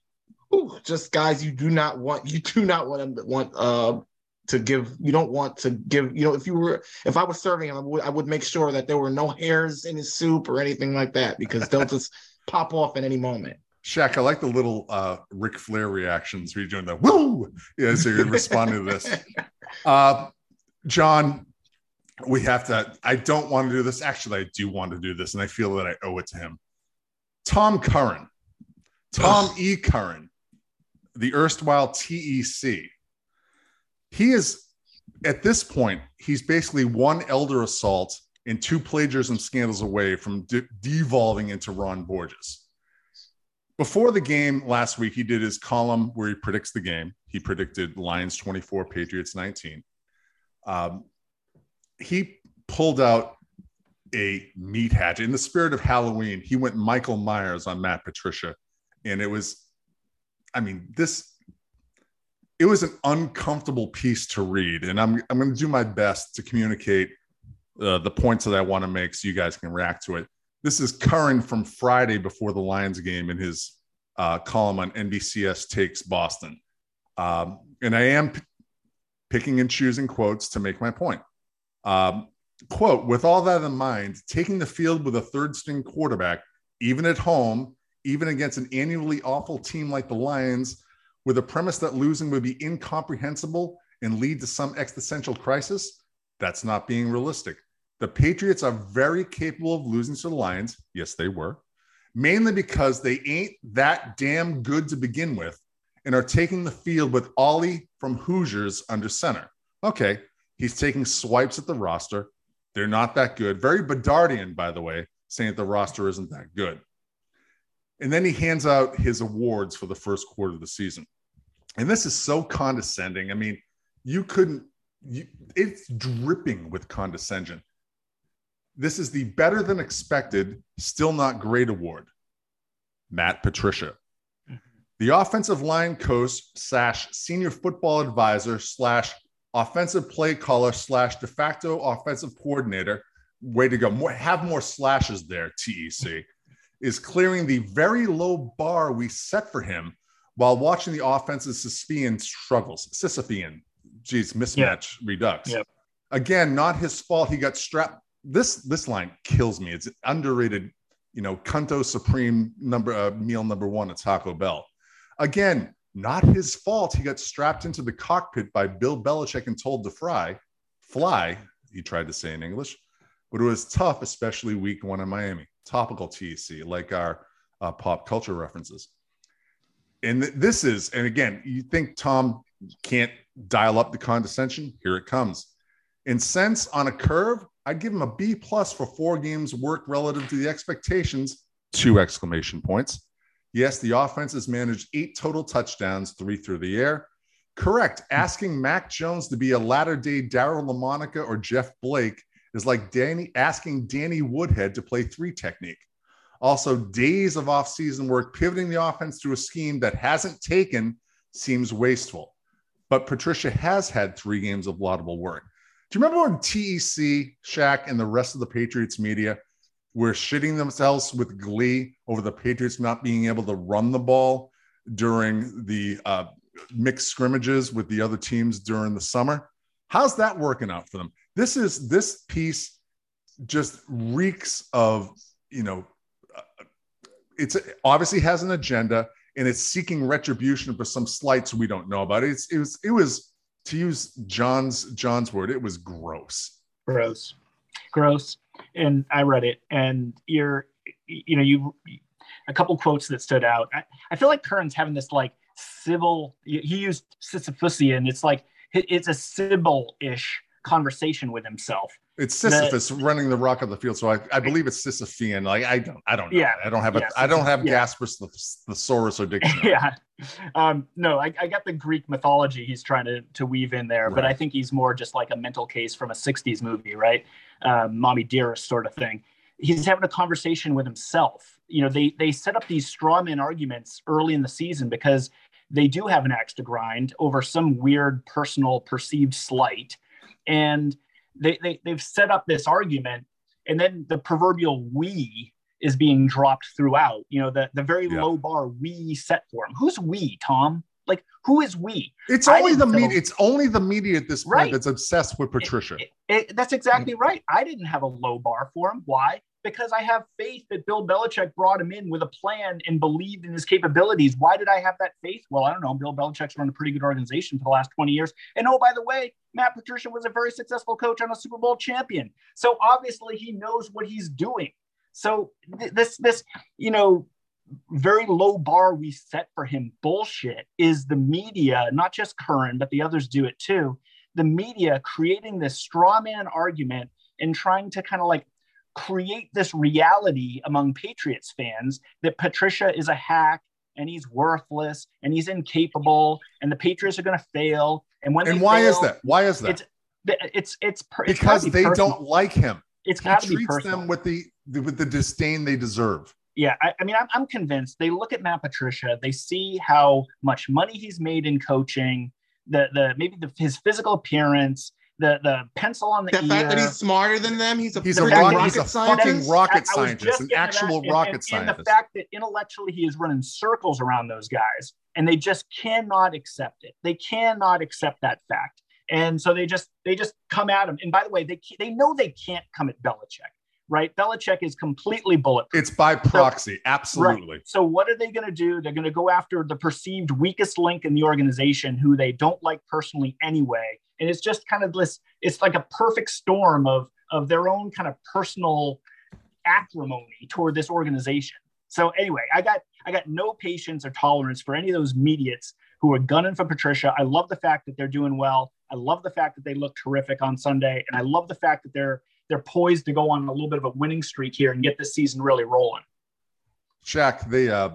whew, just guys you do not want, you do not want them want, uh, to give you don't want to give you know if you were if i was serving him I would, I would make sure that there were no hairs in his soup or anything like that because they'll just pop off at any moment Shaq, I like the little uh Ric Flair reactions where you're doing the woo. Yeah, so you're responding to this. Uh John, we have to. I don't want to do this. Actually, I do want to do this, and I feel that I owe it to him. Tom Curran, Tom E. Curran, the erstwhile TEC. He is at this point, he's basically one elder assault and two plagiarism scandals away from de- devolving into Ron Borges. Before the game last week, he did his column where he predicts the game. He predicted Lions 24, Patriots 19. Um, he pulled out a meat hatchet. In the spirit of Halloween, he went Michael Myers on Matt Patricia. And it was, I mean, this, it was an uncomfortable piece to read. And I'm, I'm going to do my best to communicate uh, the points that I want to make so you guys can react to it. This is Curran from Friday before the Lions game in his uh, column on NBCS Takes Boston. Um, and I am p- picking and choosing quotes to make my point. Um, quote, with all that in mind, taking the field with a third string quarterback, even at home, even against an annually awful team like the Lions, with a premise that losing would be incomprehensible and lead to some existential crisis, that's not being realistic. The Patriots are very capable of losing to the Lions. Yes, they were. Mainly because they ain't that damn good to begin with and are taking the field with Ollie from Hoosiers under center. Okay, he's taking swipes at the roster. They're not that good. Very Bedardian, by the way, saying that the roster isn't that good. And then he hands out his awards for the first quarter of the season. And this is so condescending. I mean, you couldn't, you, it's dripping with condescension. This is the better than expected, still not great award. Matt Patricia. The offensive line coach slash senior football advisor slash offensive play caller slash de facto offensive coordinator. Way to go. More, have more slashes there, TEC. Is clearing the very low bar we set for him while watching the offense's Sisyphean struggles. Sisyphean, geez, mismatch redux. Yep. Again, not his fault. He got strapped. This this line kills me. It's underrated. You know, Canto Supreme number uh, meal number one at Taco Bell. Again, not his fault. He got strapped into the cockpit by Bill Belichick and told to fry, fly. He tried to say in English, but it was tough, especially week one in Miami. Topical TC, like our uh, pop culture references. And th- this is, and again, you think Tom can't dial up the condescension? Here it comes. In sense, on a curve, I'd give him a B plus for four games work relative to the expectations. Two exclamation points. Yes, the offense has managed eight total touchdowns, three through the air. Correct. Asking Mac Jones to be a latter day Daryle Lamonica or Jeff Blake is like Danny asking Danny Woodhead to play three technique. Also, days of offseason work pivoting the offense to a scheme that hasn't taken seems wasteful. But Patricia has had three games of laudable work. Do you remember when TEC, Shaq, and the rest of the Patriots media were shitting themselves with glee over the Patriots not being able to run the ball during the uh, mixed scrimmages with the other teams during the summer? How's that working out for them? This is this piece just reeks of you know uh, it's obviously has an agenda and it's seeking retribution for some slights we don't know about. It's, it was it was to use John's John's word, it was gross. Gross, gross. And I read it, and you're, you know, you a couple quotes that stood out. I, I feel like Curran's having this like civil. He used Sisyphusian. It's like it's a Sybil-ish conversation with himself. It's Sisyphus running the rock on the field, so I, I believe it's Sisyphean. Like I don't I don't know. Yeah. I don't have a Yeah, I don't have yeah. Gasper's the thesaurus or dictionary. yeah. Um, no, I, I got the Greek mythology he's trying to, to weave in there, but I think he's more just like a mental case from a 60s movie, right? Um, Mommy Dearest sort of thing. He's having a conversation with himself. You know, they, they set up these straw man arguments early in the season because they do have an axe to grind over some weird personal perceived slight. And they, they, they've set up this argument, and then the proverbial we is being dropped throughout. You know, the, the very Yeah. low bar we set for him. Who's we, Tom? Like, who is we? It's I only the media. It's only the media at this point Right. that's obsessed with Patricia. It- it- that's exactly right. I didn't have a low bar for him. Why? Because I have faith that Bill Belichick brought him in with a plan and believed in his capabilities. Why did I have that faith? Well, I don't know. Bill Belichick's run a pretty good organization for the last 20 years. And oh, by the way, Matt Patricia was a very successful coach and a Super Bowl champion. So obviously he knows what he's doing. So th- this, this, you know, very low bar we set for him bullshit is the media, not just Curran, but the others do it too. The media creating this straw man argument and trying to kind of like create this reality among Patriots fans that Patricia is a hack and he's worthless and he's incapable and the Patriots are going to fail. And when And why is that? Why is that? It's it's it's, per- it's because be they personal. don't like him. It's got to be treats personal. them with the with the disdain they deserve. Yeah, I, I mean, I'm, I'm convinced. They look at Matt Patricia, they see how much money he's made in coaching, the the maybe the, his physical appearance, the the pencil on the, The ear. fact that he's smarter than them, he's a He's The a fact rock, that he's a scientist. fucking rocket I- I scientist, just an actual that, rocket and, scientist. And the fact that intellectually he is running circles around those guys, and they just cannot accept it. They cannot accept that fact, and so they just they just come at him. And by the way, they they know they can't come at Belichick, right? Belichick is completely bulletproof. it's by proxy, absolutely. Right. So what are they going to do? They're going to go after the perceived weakest link in the organization, who they don't like personally anyway. And it's just kind of this. It's like a perfect storm of of their own kind of personal acrimony toward this organization. So anyway, I got I got no patience or tolerance for any of those mediates who are gunning for Patricia. I love the fact that they're doing well. I love the fact that they look terrific on Sunday, and I love the fact that they're they're poised to go on a little bit of a winning streak here and get this season really rolling. Shaq, the uh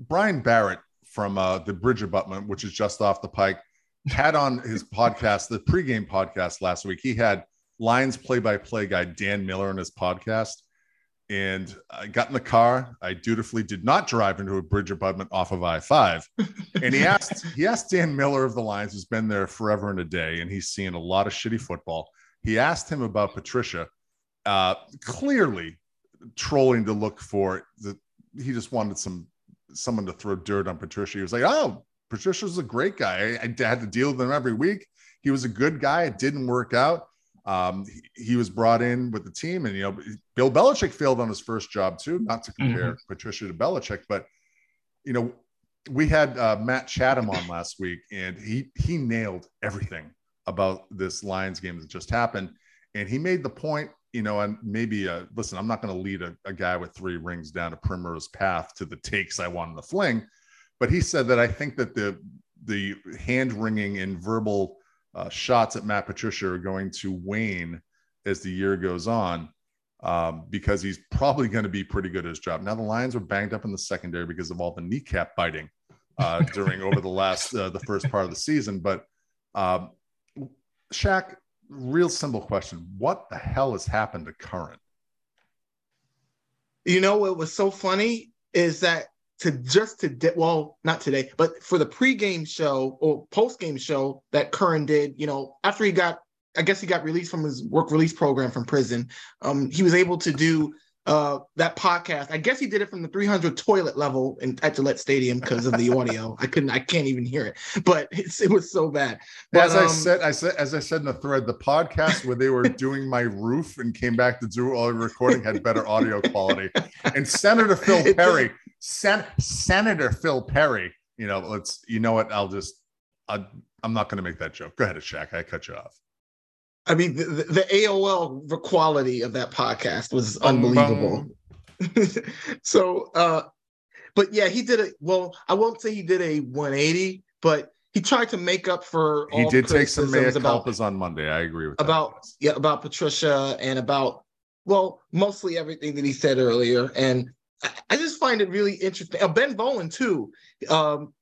Brian Barrett from uh the Bridge Abutment, which is just off the pike, had on his podcast, the pregame podcast last week. He had Lions play-by-play guy Dan Miller on his podcast. And I got in the car. I dutifully did not drive into a bridge abutment off of I-5. And he asked, he asked Dan Miller of the Lions, who's been there forever and a day, and he's seen a lot of shitty football. He asked him about Patricia, uh, clearly trolling to look for the he just wanted some someone to throw dirt on Patricia. He was like, "Oh, Patricia's a great guy. I, I had to deal with him every week. He was a good guy. It didn't work out. Um, he, he was brought in with the team, and you know, Bill Belichick failed on his first job too. Not to compare Patricia to Belichick, but you know, we had uh, Matt Chatham on last week, and he he nailed everything about this Lions game that just happened. And he made the point, you know, and maybe uh, listen, I'm not going to lead a, a guy with three rings down a primrose path to the takes I want in the fling, but he said that I think that the the hand wringing and verbal uh, shots at Matt Patricia are going to wane as the year goes on um, because he's probably going to be pretty good at his job. Now the Lions were banged up in the secondary because of all the kneecap biting uh, during over the last uh, the first part of the season. But um, Shaq, real simple question: What the hell has happened to Curran? You know what was so funny is that to just to well not today but for the pregame show or postgame show that Curran did you know after he got I guess he got released from his work release program from prison um he was able to do uh that podcast. I guess he did it from the 300 toilet level in at Gillette Stadium because of the audio. I couldn't I can't even hear it but it's, it was so bad. But, as I um, said, I said, as I said in the thread, the podcast where they were doing my roof and came back to do all the recording had better audio quality. And Senator Phil Perry, Sen- Senator Phil Perry, you know, let's, you know what? I'll just, I, I'm not going to make that joke. Go ahead, Shaq. I cut you off. I mean, the, the, the AOL quality of that podcast was unbelievable. so, uh, but yeah, he did it. Well, I won't say he did a 180, but he tried to make up for. He did take some mea culpas on Monday. I agree with that. about yeah about Patricia and about well mostly everything that he said earlier, and I, just find it really interesting. Uh, ben Volin too. Um,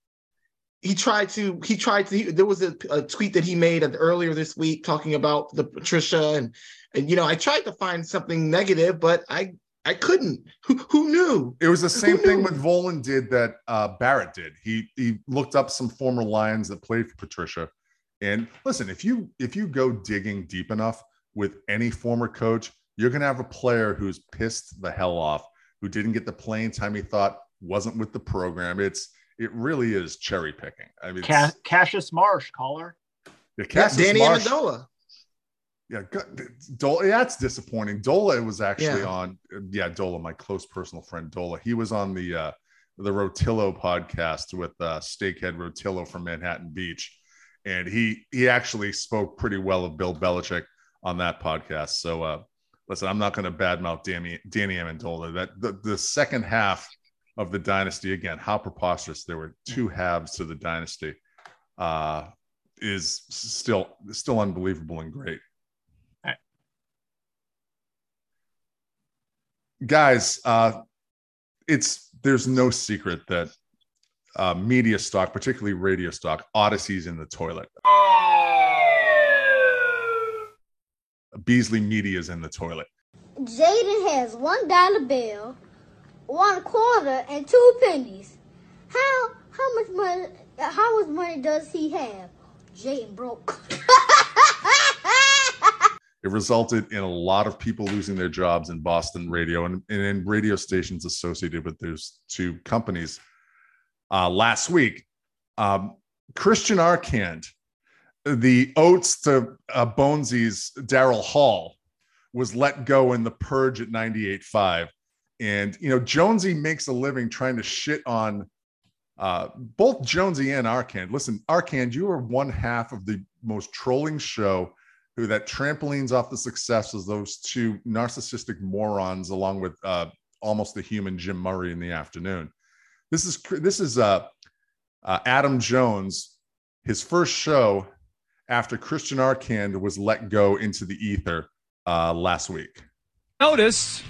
he tried to he tried to he, there was a, a tweet that he made earlier this week talking about the Patricia and and you know I tried to find something negative, but I I couldn't. Who, who knew? It was the same thing with Volin did that uh, Barrett did. He he looked up some former Lions that played for Patricia, and listen, if you if you go digging deep enough with any former coach, you're gonna have a player who's pissed the hell off, who didn't get the playing time he thought wasn't with the program. It's it really is cherry picking. I mean, Ca- Cassius Marsh, caller. yeah, Yeah, Cassius Danny Marsh- Amendola. Yeah, good. Dola, that's disappointing. Dola was actually Yeah. on. Yeah, Dola, my close personal friend Dola. He was on the uh, the Rotillo podcast with uh, Steakhead Rotillo from Manhattan Beach, and he he actually spoke pretty well of Bill Belichick on that podcast. So, uh, listen, I'm not going to badmouth Danny Danny Amendola. That the, the second half of the dynasty again, how preposterous! There were two halves to the dynasty. Uh, is still still unbelievable and great. guys uh it's there's no secret that uh media stock particularly radio stock Audacy's in the toilet beasley media's in the toilet Jaden has one dollar bill, one quarter, and two pennies. How how much money how much money does he have? Jaden broke. it resulted in a lot of people losing their jobs in boston radio and, and in radio stations associated with those two companies uh last week um christian arcand the oates to uh, bonesy's daryl hall was let go in the purge at 98.5 and you know jonesy makes a living trying to shit on uh, both jonesy and Arcand. listen Arcand, you are one half of the most trolling show who that trampolines off the success of those two narcissistic morons along with uh, almost the human jim murray in the afternoon this is this is uh, uh, adam jones his first show after christian arcand was let go into the ether uh, last week Notice,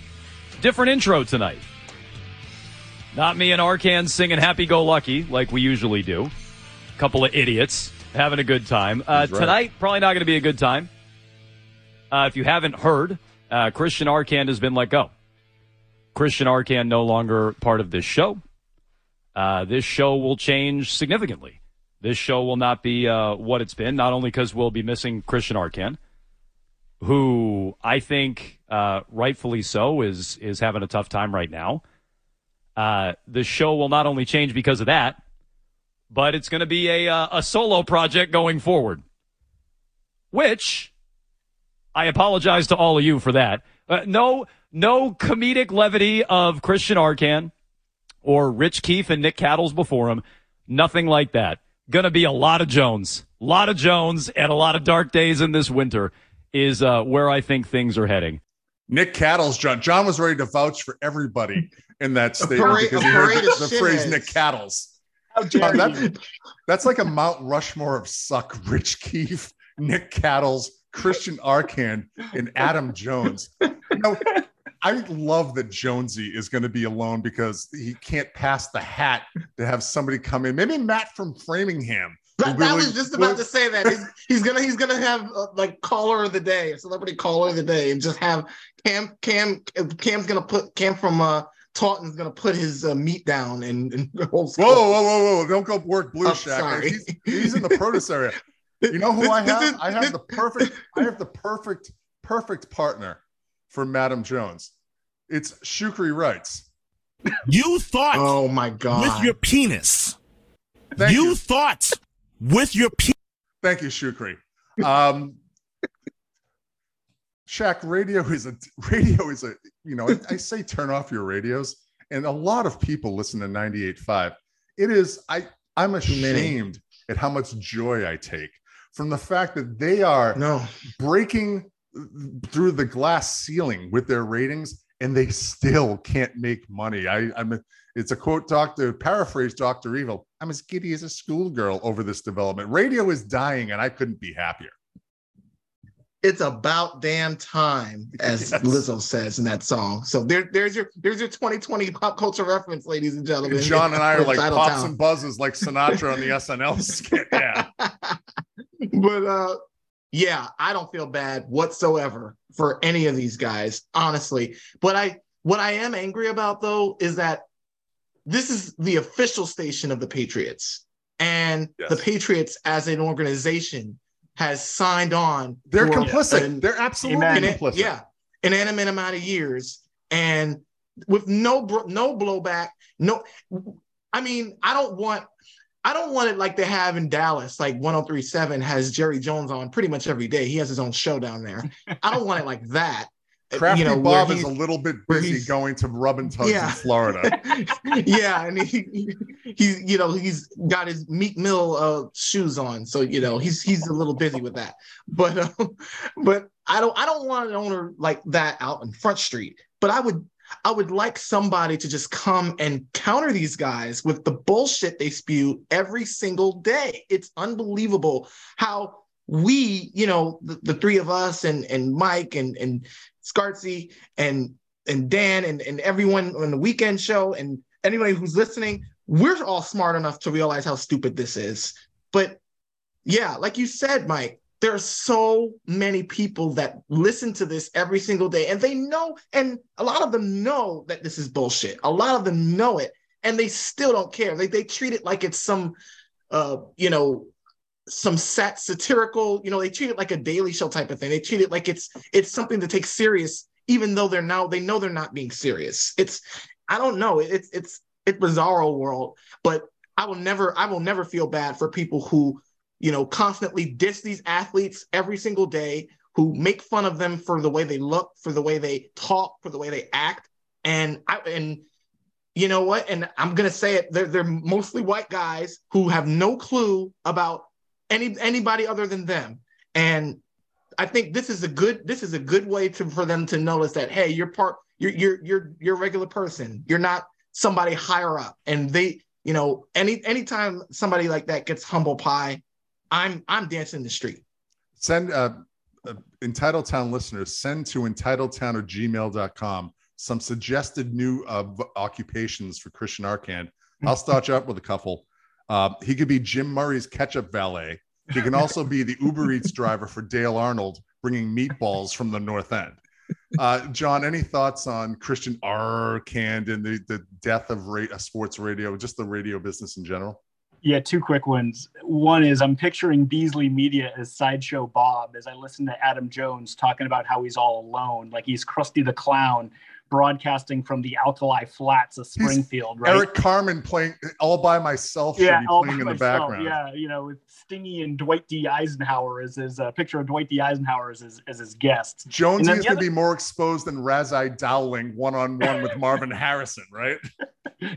different intro tonight. Not me and Arcand singing Happy Go Lucky like we usually do. Couple of idiots having a good time. Uh, right. Tonight, probably not going to be a good time. Uh, if you haven't heard, uh, Christian Arcand has been let go. Christian Arcand no longer part of this show. Uh, this show will change significantly. This show will not be uh, what it's been, not only because we'll be missing Christian Arcand, who I think uh, rightfully so is is having a tough time right now. Uh, the show will not only change because of that, but it's going to be a uh, a solo project going forward. Which I apologize to all of you for that. Uh, no, no comedic levity of Christian Arcand or Rich Keefe and Nick Cattles before him. Nothing like that. Going to be a lot of Jones, a lot of Jones, and a lot of dark days in this winter is uh, where I think things are heading. Nick Cattles, John. John was ready to vouch for everybody in that statement parade- because he heard the, the phrase shitheads. Nick Cattles. How dare John, that- that's like a Mount Rushmore of suck. Rich Keefe, Nick Cattles, Christian Arcand, and Adam Jones. You know, I love that Jonesy is going to be alone because he can't pass the hat to have somebody come in. Maybe Matt from Framingham. That, was just about to say that he's, he's gonna he's gonna have uh, like caller of the day, a celebrity caller of the day, and just have Cam Cam Cam's gonna put Cam from uh, Taunton's gonna put his uh, meat down and, and Whoa, whoa, whoa, whoa! Don't go work Blue I'm Shack. sorry. He's, he's in the produce area. You know who I have? I have the perfect. I have the perfect, perfect partner for Madam Jones. It's Shukri Wrights. You thought Oh my god! with your penis. Thank you, you. thought with your penis. Thank you, Shukri. Um, Shaq, radio is a radio is a you know I, I say turn off your radios, and a lot of people listen to 98.5. It is I I'm ashamed at how much joy I take from the fact that they are no breaking through the glass ceiling with their ratings and they still can't make money. I, I'm it's a quote doctor paraphrase Dr. Evil. I'm as giddy as a schoolgirl over this development. Radio is dying and I couldn't be happier. It's about damn time, as Yes. Lizzo says in that song. So there, there's your there's your 2020 pop culture reference, ladies and gentlemen. John and I are like pops Town. and buzzes like Sinatra on the SNL skit. Yeah. but uh yeah i don't feel bad whatsoever for any of these guys honestly but i what i am angry about though is that this is the official station of the patriots and the patriots as an organization has signed on They're complicit. an- They're absolutely an- complicit. yeah an inanimate amount of years and with no bro- no blowback no i mean i don't want I don't want it like they have in Dallas, like 1037 has Jerry Jones on pretty much every day. He has his own show down there. I don't want it like that. Crafty you know, Bob is a little bit busy going to rub and tugs Yeah. in Florida. yeah, and he, he, you know, he's got his Meek Mill uh, shoes on, so you know he's he's a little busy with that. But um, but I don't I don't want an owner like that out in Front Street. But I would I would like somebody to just come and counter these guys with the bullshit they spew every single day. It's unbelievable how we, you know, the, the three of us and and Mike and and Scartzy and and Dan and, and everyone on the weekend show and anybody who's listening, we're all smart enough to realize how stupid this is. But yeah, like you said, Mike, there are so many people that listen to this every single day and they know, and a lot of them know that this is bullshit. A lot of them know it and they still don't care. They, they treat it like it's some, uh, you know, some sat satirical, you know, they treat it like a daily show type of thing. They treat it like it's it's something to take serious, even though they're now they know they're not being serious. It's I don't know. It's it's it's bizarro world, but I will never I will never feel bad for people who, you know, constantly diss these athletes every single day, who make fun of them for the way they look, for the way they talk, for the way they act. And I and you know what? And I'm gonna say it, they're they're mostly white guys who have no clue about any anybody other than them. And I think this is a good this is a good way to for them to notice that hey, you're part you're you're you're you're a regular person. You're not somebody higher up. And they, you know, any anytime somebody like that gets humble pie, I'm I'm dancing the street. Send uh, uh, Entitled Town listeners, send to entitledtown at gmail.com some suggested new uh, occupations for Christian Arcand. I'll start you up with a couple. Uh, he could be Jim Murray's ketchup valet. He can also be the Uber Eats driver for Dale Arnold, bringing meatballs from the North End. Uh, John, any thoughts on Christian Arcand and the, the death of ra- uh, sports radio, just the radio business in general? Yeah, two quick ones. One is I'm picturing Beasley Media as Sideshow Bob as I listen to Adam Jones talking about how he's all alone, like he's Krusty the Clown broadcasting from the Alkali Flats of Springfield, right? Eric Carmen playing all by myself yeah, all playing by in the myself. background. Yeah, you know, with Stingy and Dwight D. Eisenhower as his uh, picture of Dwight D. Eisenhower as his, as his guest. Jonesy is going to other- be more exposed than Ras-I Dowling one on one with Marvin Harrison, right?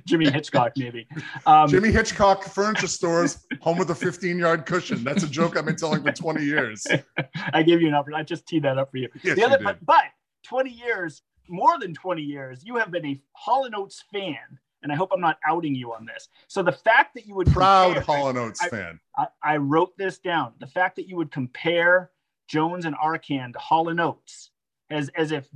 Jimmy Hitchcock, maybe. Um, Jimmy Hitchcock Furniture Stores, home with a 15 yard cushion. That's a joke I've been telling for 20 years. I gave you an opportunity. I just teed that up for you. Yes, the you did. but, but 20 years, more than 20 years, you have been a Hall and Oates fan, and I hope I'm not outing you on this. So the fact that you would Proud compare- Hall and Oates I- fan. I, I wrote this down. The fact that you would compare Jones and Arcand to Hall and Oates as as if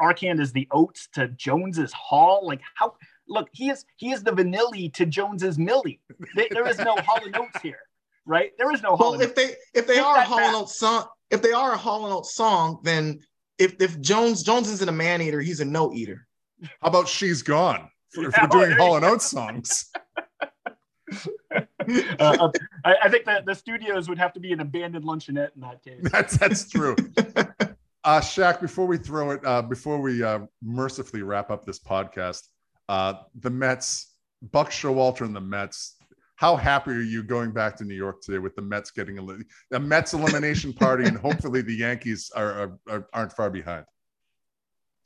Arcand is the Oates to Jones's Hall. Like how? Look, he is he is the vanilli to Jones's Milli. There- there is no Hall and Oates here, right? There is no Hall. Well, and if they if they Take are a Hall back. and Oates song, if they are a Hall and Oates song, then if if Jones Jones isn't a man eater, he's a no eater. How about She's Gone? If Yeah, we're oh, doing there Hall and Oates songs. uh, I, I think that the studios would have to be an abandoned luncheonette in that case. That's that's true. Uh, Shaq, before we throw it, uh, before we uh, mercifully wrap up this podcast, uh, the Mets, Buck Showalter and the Mets. How happy are you going back to New York today with the Mets getting a, a Mets elimination party, and hopefully the Yankees are, are, are aren't far behind.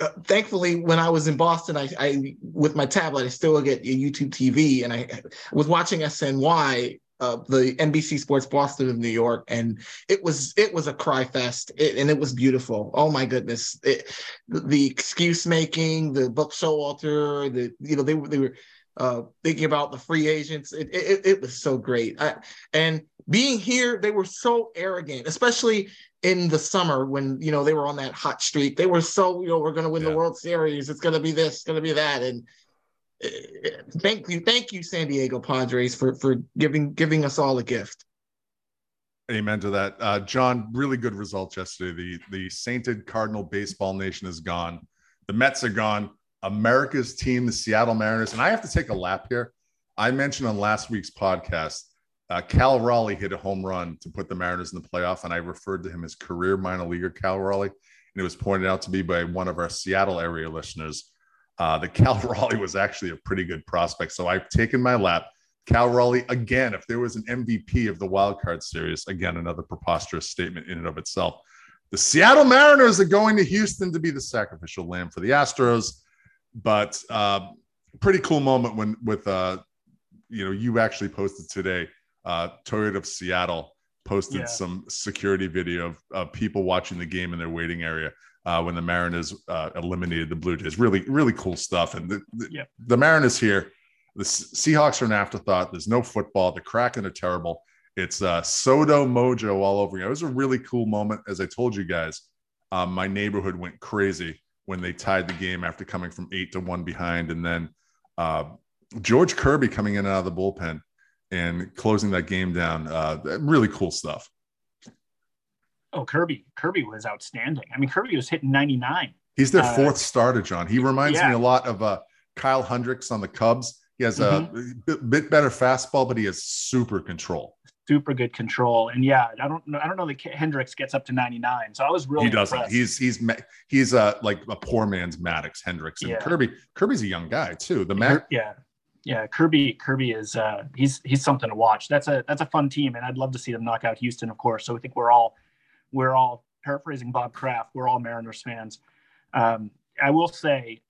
Uh, thankfully, when I was in Boston, I, I with my tablet, I still get YouTube TV, and I was watching SNY uh, the NBC Sports Boston of New York, and it was it was a cry fest, it, and it was beautiful. Oh my goodness, it, the excuse making, the Buck Showalter, the you know they they were uh, thinking about the free agents. It it, it was so great, I, and being here, they were so arrogant, especially in the summer when you know they were on that hot streak. They were so you know we're going to win the World Series. It's going to be this, it's going to be that, and uh, thank you, thank you, San Diego Padres for for giving giving us all a gift. Amen to that, uh, John. Really good results yesterday. The the sainted Cardinal baseball nation is gone. The Mets are gone. America's team, the Seattle Mariners, and I have to take a lap here. I mentioned on last week's podcast, uh, Cal Raleigh hit a home run to put the Mariners in the playoff, and I referred to him as career minor leaguer Cal Raleigh, and it was pointed out to me by one of our Seattle area listeners uh, that Cal Raleigh was actually a pretty good prospect. So I've taken my lap. Cal Raleigh, again, if there was an MVP of the wild card series, again, another preposterous statement in and of itself. The Seattle Mariners are going to Houston to be the sacrificial lamb for the Astros. But uh, pretty cool moment when, with, uh, you know, you actually posted today, uh, Toyota of Seattle posted Yeah. some security video of, of people watching the game in their waiting area uh, when the Mariners uh, eliminated the Blue Jays. Really, really cool stuff. And the, the, the Mariners here, the Seahawks are an afterthought. There's no football. The Kraken are terrible. It's uh, Sodo Mojo all over again. It was a really cool moment. As I told you guys, um, my neighborhood went crazy when they tied the game after coming from eight to one behind. And then uh, George Kirby coming in and out of the bullpen and closing that game down. Uh, really cool stuff. Oh, Kirby. Kirby was outstanding. I mean, Kirby was hitting 99. He's their Uh, fourth starter, John. He reminds yeah. me a lot of uh, Kyle Hendricks on the Cubs. He has a Mm-hmm. bit, bit better fastball, but he has super control. Super good control. And yeah, I don't know. I don't know that Hendricks gets up to 99. So I was really he doesn't. impressed. He's he's he's uh, like a poor man's Maddux Hendricks and Yeah. Kirby. Kirby's a young guy too. The Mac. yeah. Yeah, Kirby Kirby is uh he's he's something to watch. That's a that's a fun team and I'd love to see them knock out Houston, of course. So I think we're all we're all paraphrasing Bob Kraft, we're all Mariners fans. Um I will say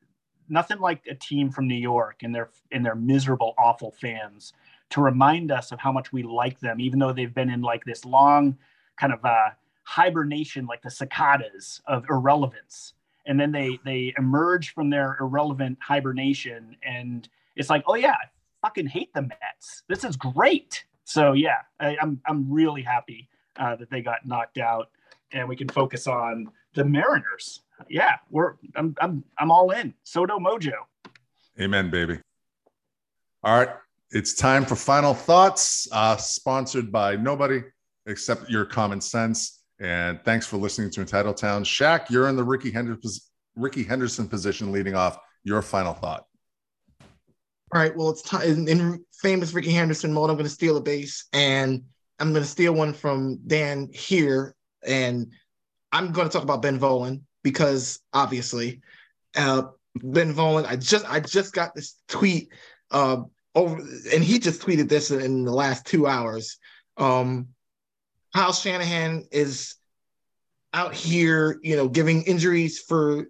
nothing like a team from New York and their and their miserable awful fans to remind us of how much we like them even though they've been in like this long kind of uh hibernation like the cicadas of irrelevance. And then they they emerge from their irrelevant hibernation and it's like oh yeah i fucking hate the mets. This is great. So yeah I, i'm i'm really happy uh, that they got knocked out and we can focus on the mariners. Yeah we're i'm i'm, I'm all in. Sodo mojo. Amen, baby. All right, it's time for final thoughts. Uh, sponsored by nobody except your common sense. And thanks for listening to Entitled Town. Shaq, you're in the Rickey Henderson Rickey Henderson position, leading off. Your final thought. All right. Well, it's time in, in famous Rickey Henderson mode. I'm going to steal a base, and I'm going to steal one from Dan here, and I'm going to talk about Ben Volin because obviously, uh, Ben Volin. I just I just got this tweet uh, over, and he just tweeted this in the last two hours. Um, Kyle Shanahan is out here, you know, giving injuries for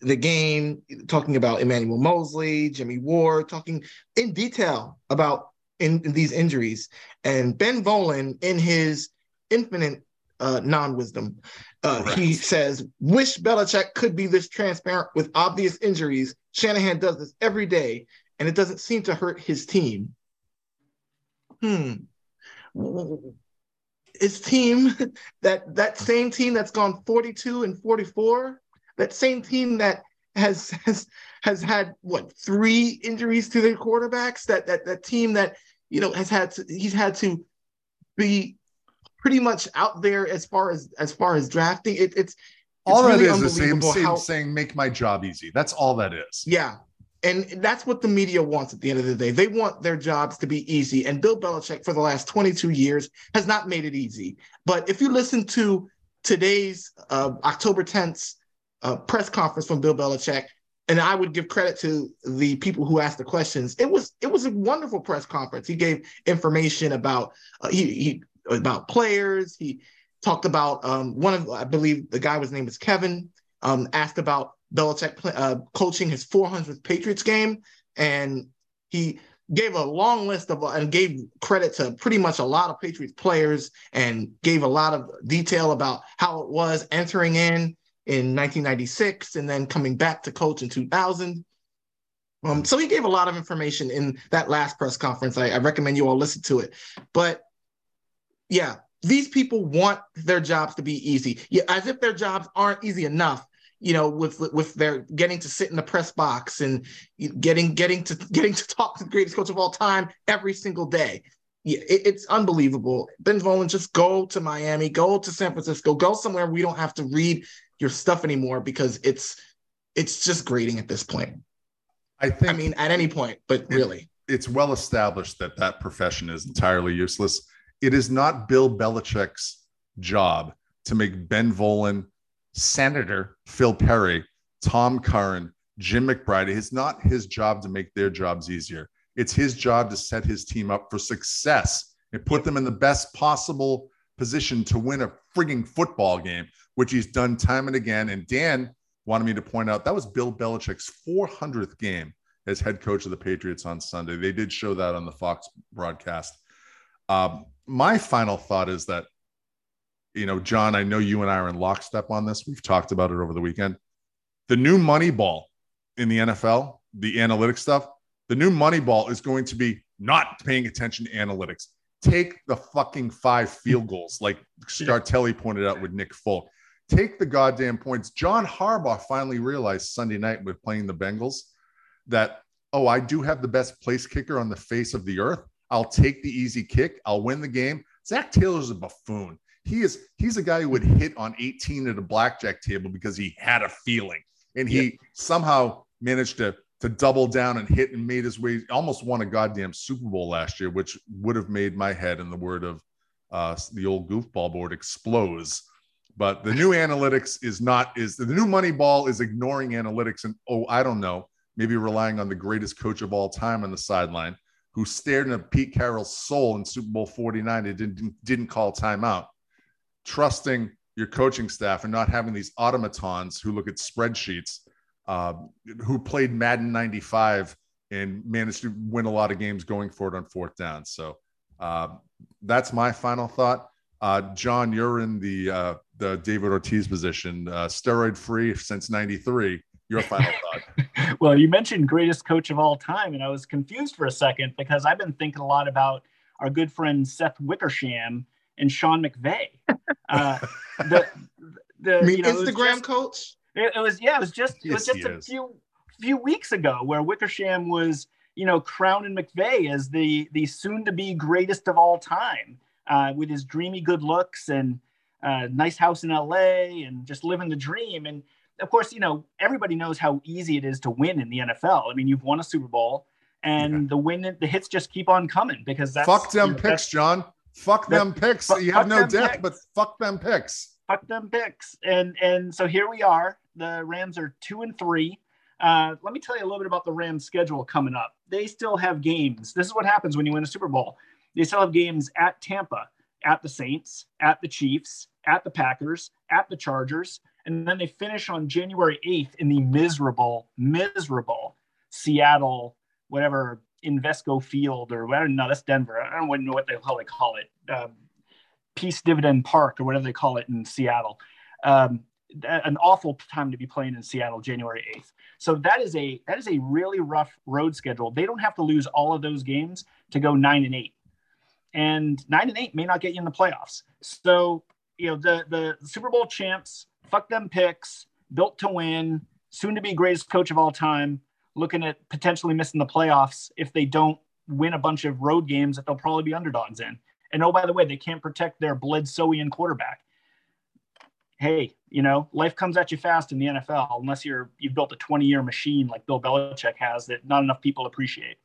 the game, talking about Emmanuel Moseley, Jimmy Ward, talking in detail about in, in these injuries. And Ben Volen, in his infinite uh, non-wisdom, uh, he says, "Wish Belichick could be this transparent with obvious injuries. Shanahan does this every day, and it doesn't seem to hurt his team." Hmm his team that that same team that's gone 42 and 44 that same team that has has has had what three injuries to their quarterbacks that that that team that you know has had to, he's had to be pretty much out there as far as as far as drafting it, it's All it's that really is him unbelievable saying, how- saying, "Make my job easy." That's all that is. yeah. And that's what the media wants at the end of the day. They want their jobs to be easy. And Bill Belichick, for the last 22 years, has not made it easy. But if you listen to today's uh, October 10th uh, press conference from Bill Belichick, and I would give credit to the people who asked the questions. It was it was a wonderful press conference. He gave information about uh, he, he about players. He talked about um, one of I believe the guy was name was Kevin. Um, asked about Belichick uh, coaching his 400th Patriots game, and he gave a long list of and gave credit to pretty much a lot of Patriots players and gave a lot of detail about how it was entering in in 1996 and then coming back to coach in 2000. Um, so he gave a lot of information in that last press conference. I, I recommend you all listen to it. But yeah, these people want their jobs to be easy. Yeah, as if their jobs aren't easy enough you know, with with their getting to sit in the press box and getting getting to getting to talk to the greatest coach of all time every single day. Yeah, it, it's unbelievable. Ben Volin, just go to Miami, go to San Francisco, go somewhere we don't have to read your stuff anymore because it's it's just grading at this point. I think. I mean, at any point, but really, it's well established that that profession is entirely useless. It is not Bill Belichick's job to make Ben Volin Senator Phil Perry, Tom Curran, Jim McBride. It's not his job to make their jobs easier. It's his job to set his team up for success and put them in the best possible position to win a frigging football game, which he's done time and again. And Dan wanted me to point out that was Bill Belichick's 400th game as head coach of the Patriots on Sunday. They did show that on the Fox broadcast. Um, my final thought is that you know, John, I know you and I are in lockstep on this. We've talked about it over the weekend. The new money ball in the NFL, the analytics stuff, the new money ball is going to be not paying attention to analytics. Take the fucking five field goals, like Scartelli pointed out with Nick Folk. Take the goddamn points. John Harbaugh finally realized Sunday night with playing the Bengals that, oh, I do have the best place kicker on the face of the earth. I'll take the easy kick. I'll win the game. Zac Taylor's a buffoon he is he's a guy who would hit on 18 at a blackjack table because he had a feeling. And he yeah. somehow managed to to double down and hit and made his way almost won a goddamn super bowl last year which would have made my head in the word of uh, the old goofball board explodes. But the new analytics is not is the new money ball is ignoring analytics and oh i don't know maybe relying on the greatest coach of all time on the sideline who stared into pete carroll's soul in super bowl 49 and didn't didn't call timeout trusting your coaching staff and not having these automatons who look at spreadsheets, uh, who played Madden 95 and managed to win a lot of games going for it on fourth down. So uh, that's my final thought. Uh, John, you're in the uh, the David Ortiz position, uh, steroid free since '93. Your final thought. well, you mentioned greatest coach of all time, and I was confused for a second because I've been thinking a lot about our good friend Seth Wickersham and Sean McVay. Uh, the the you know, Instagram just, coach. It, it, was yeah, it was just it was just a is. few few weeks ago where Wickersham was you know crowning McVay as the the soon to be greatest of all time uh, with his dreamy good looks and uh, nice house in LA and just living the dream and. Of course, you know everybody knows how easy it is to win in the NFL. I mean, you've won a Super Bowl, and yeah. the win, the hits just keep on coming because that's fuck them you know, picks, John. Fuck them picks. Fuck, you have no depth, picks. but fuck them picks. Fuck them picks. And and so here we are. The Rams are two and three. Uh, let me tell you a little bit about the Rams' schedule coming up. They still have games. This is what happens when you win a Super Bowl. They still have games at Tampa, at the Saints, at the Chiefs, at the Packers, at the Chargers, and then they finish on January 8th in the miserable, miserable Seattle, whatever Invesco Field or I don't know, that's Denver. I don't know what they how they call it, um, Peace Dividend Park or whatever they call it in Seattle. Um, an awful time to be playing in Seattle, January eighth. So that is a that is a really rough road schedule. They don't have to lose all of those games to go nine and eight, and nine and eight may not get you in the playoffs. So you know the the Super Bowl champs, fuck them picks, built to win, soon to be greatest coach of all time looking at potentially missing the playoffs if they don't win a bunch of road games that they'll probably be underdogs in. And oh, by the way, they can't protect their Bledsoean quarterback. Hey, you know, life comes at you fast in the NFL unless you're you've built a 20-year machine like Bill Belichick has that not enough people appreciate.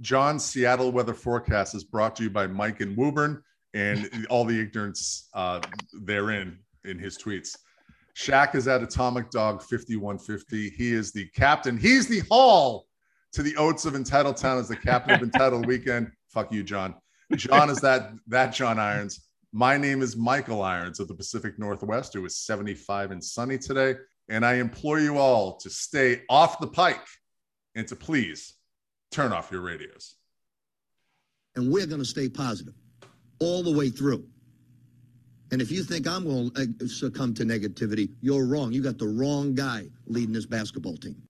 John's Seattle weather forecast is brought to you by Mike and Woburn and all the ignorance uh, therein in his tweets. Shaq is at Atomic Dog 5150. He is the captain. He's the hall to the Oates of Entitledtown as the captain of Entitled Weekend. Fuck you, John. John is that that John Irons. My name is Michael Irons of the Pacific Northwest, who is 75 and sunny today. And I implore you all to stay off the pike and to please turn off your radios. And we're going to stay positive all the way through. And if you think I'm going to uh, succumb to negativity, you're wrong. You got the wrong guy leading this basketball team.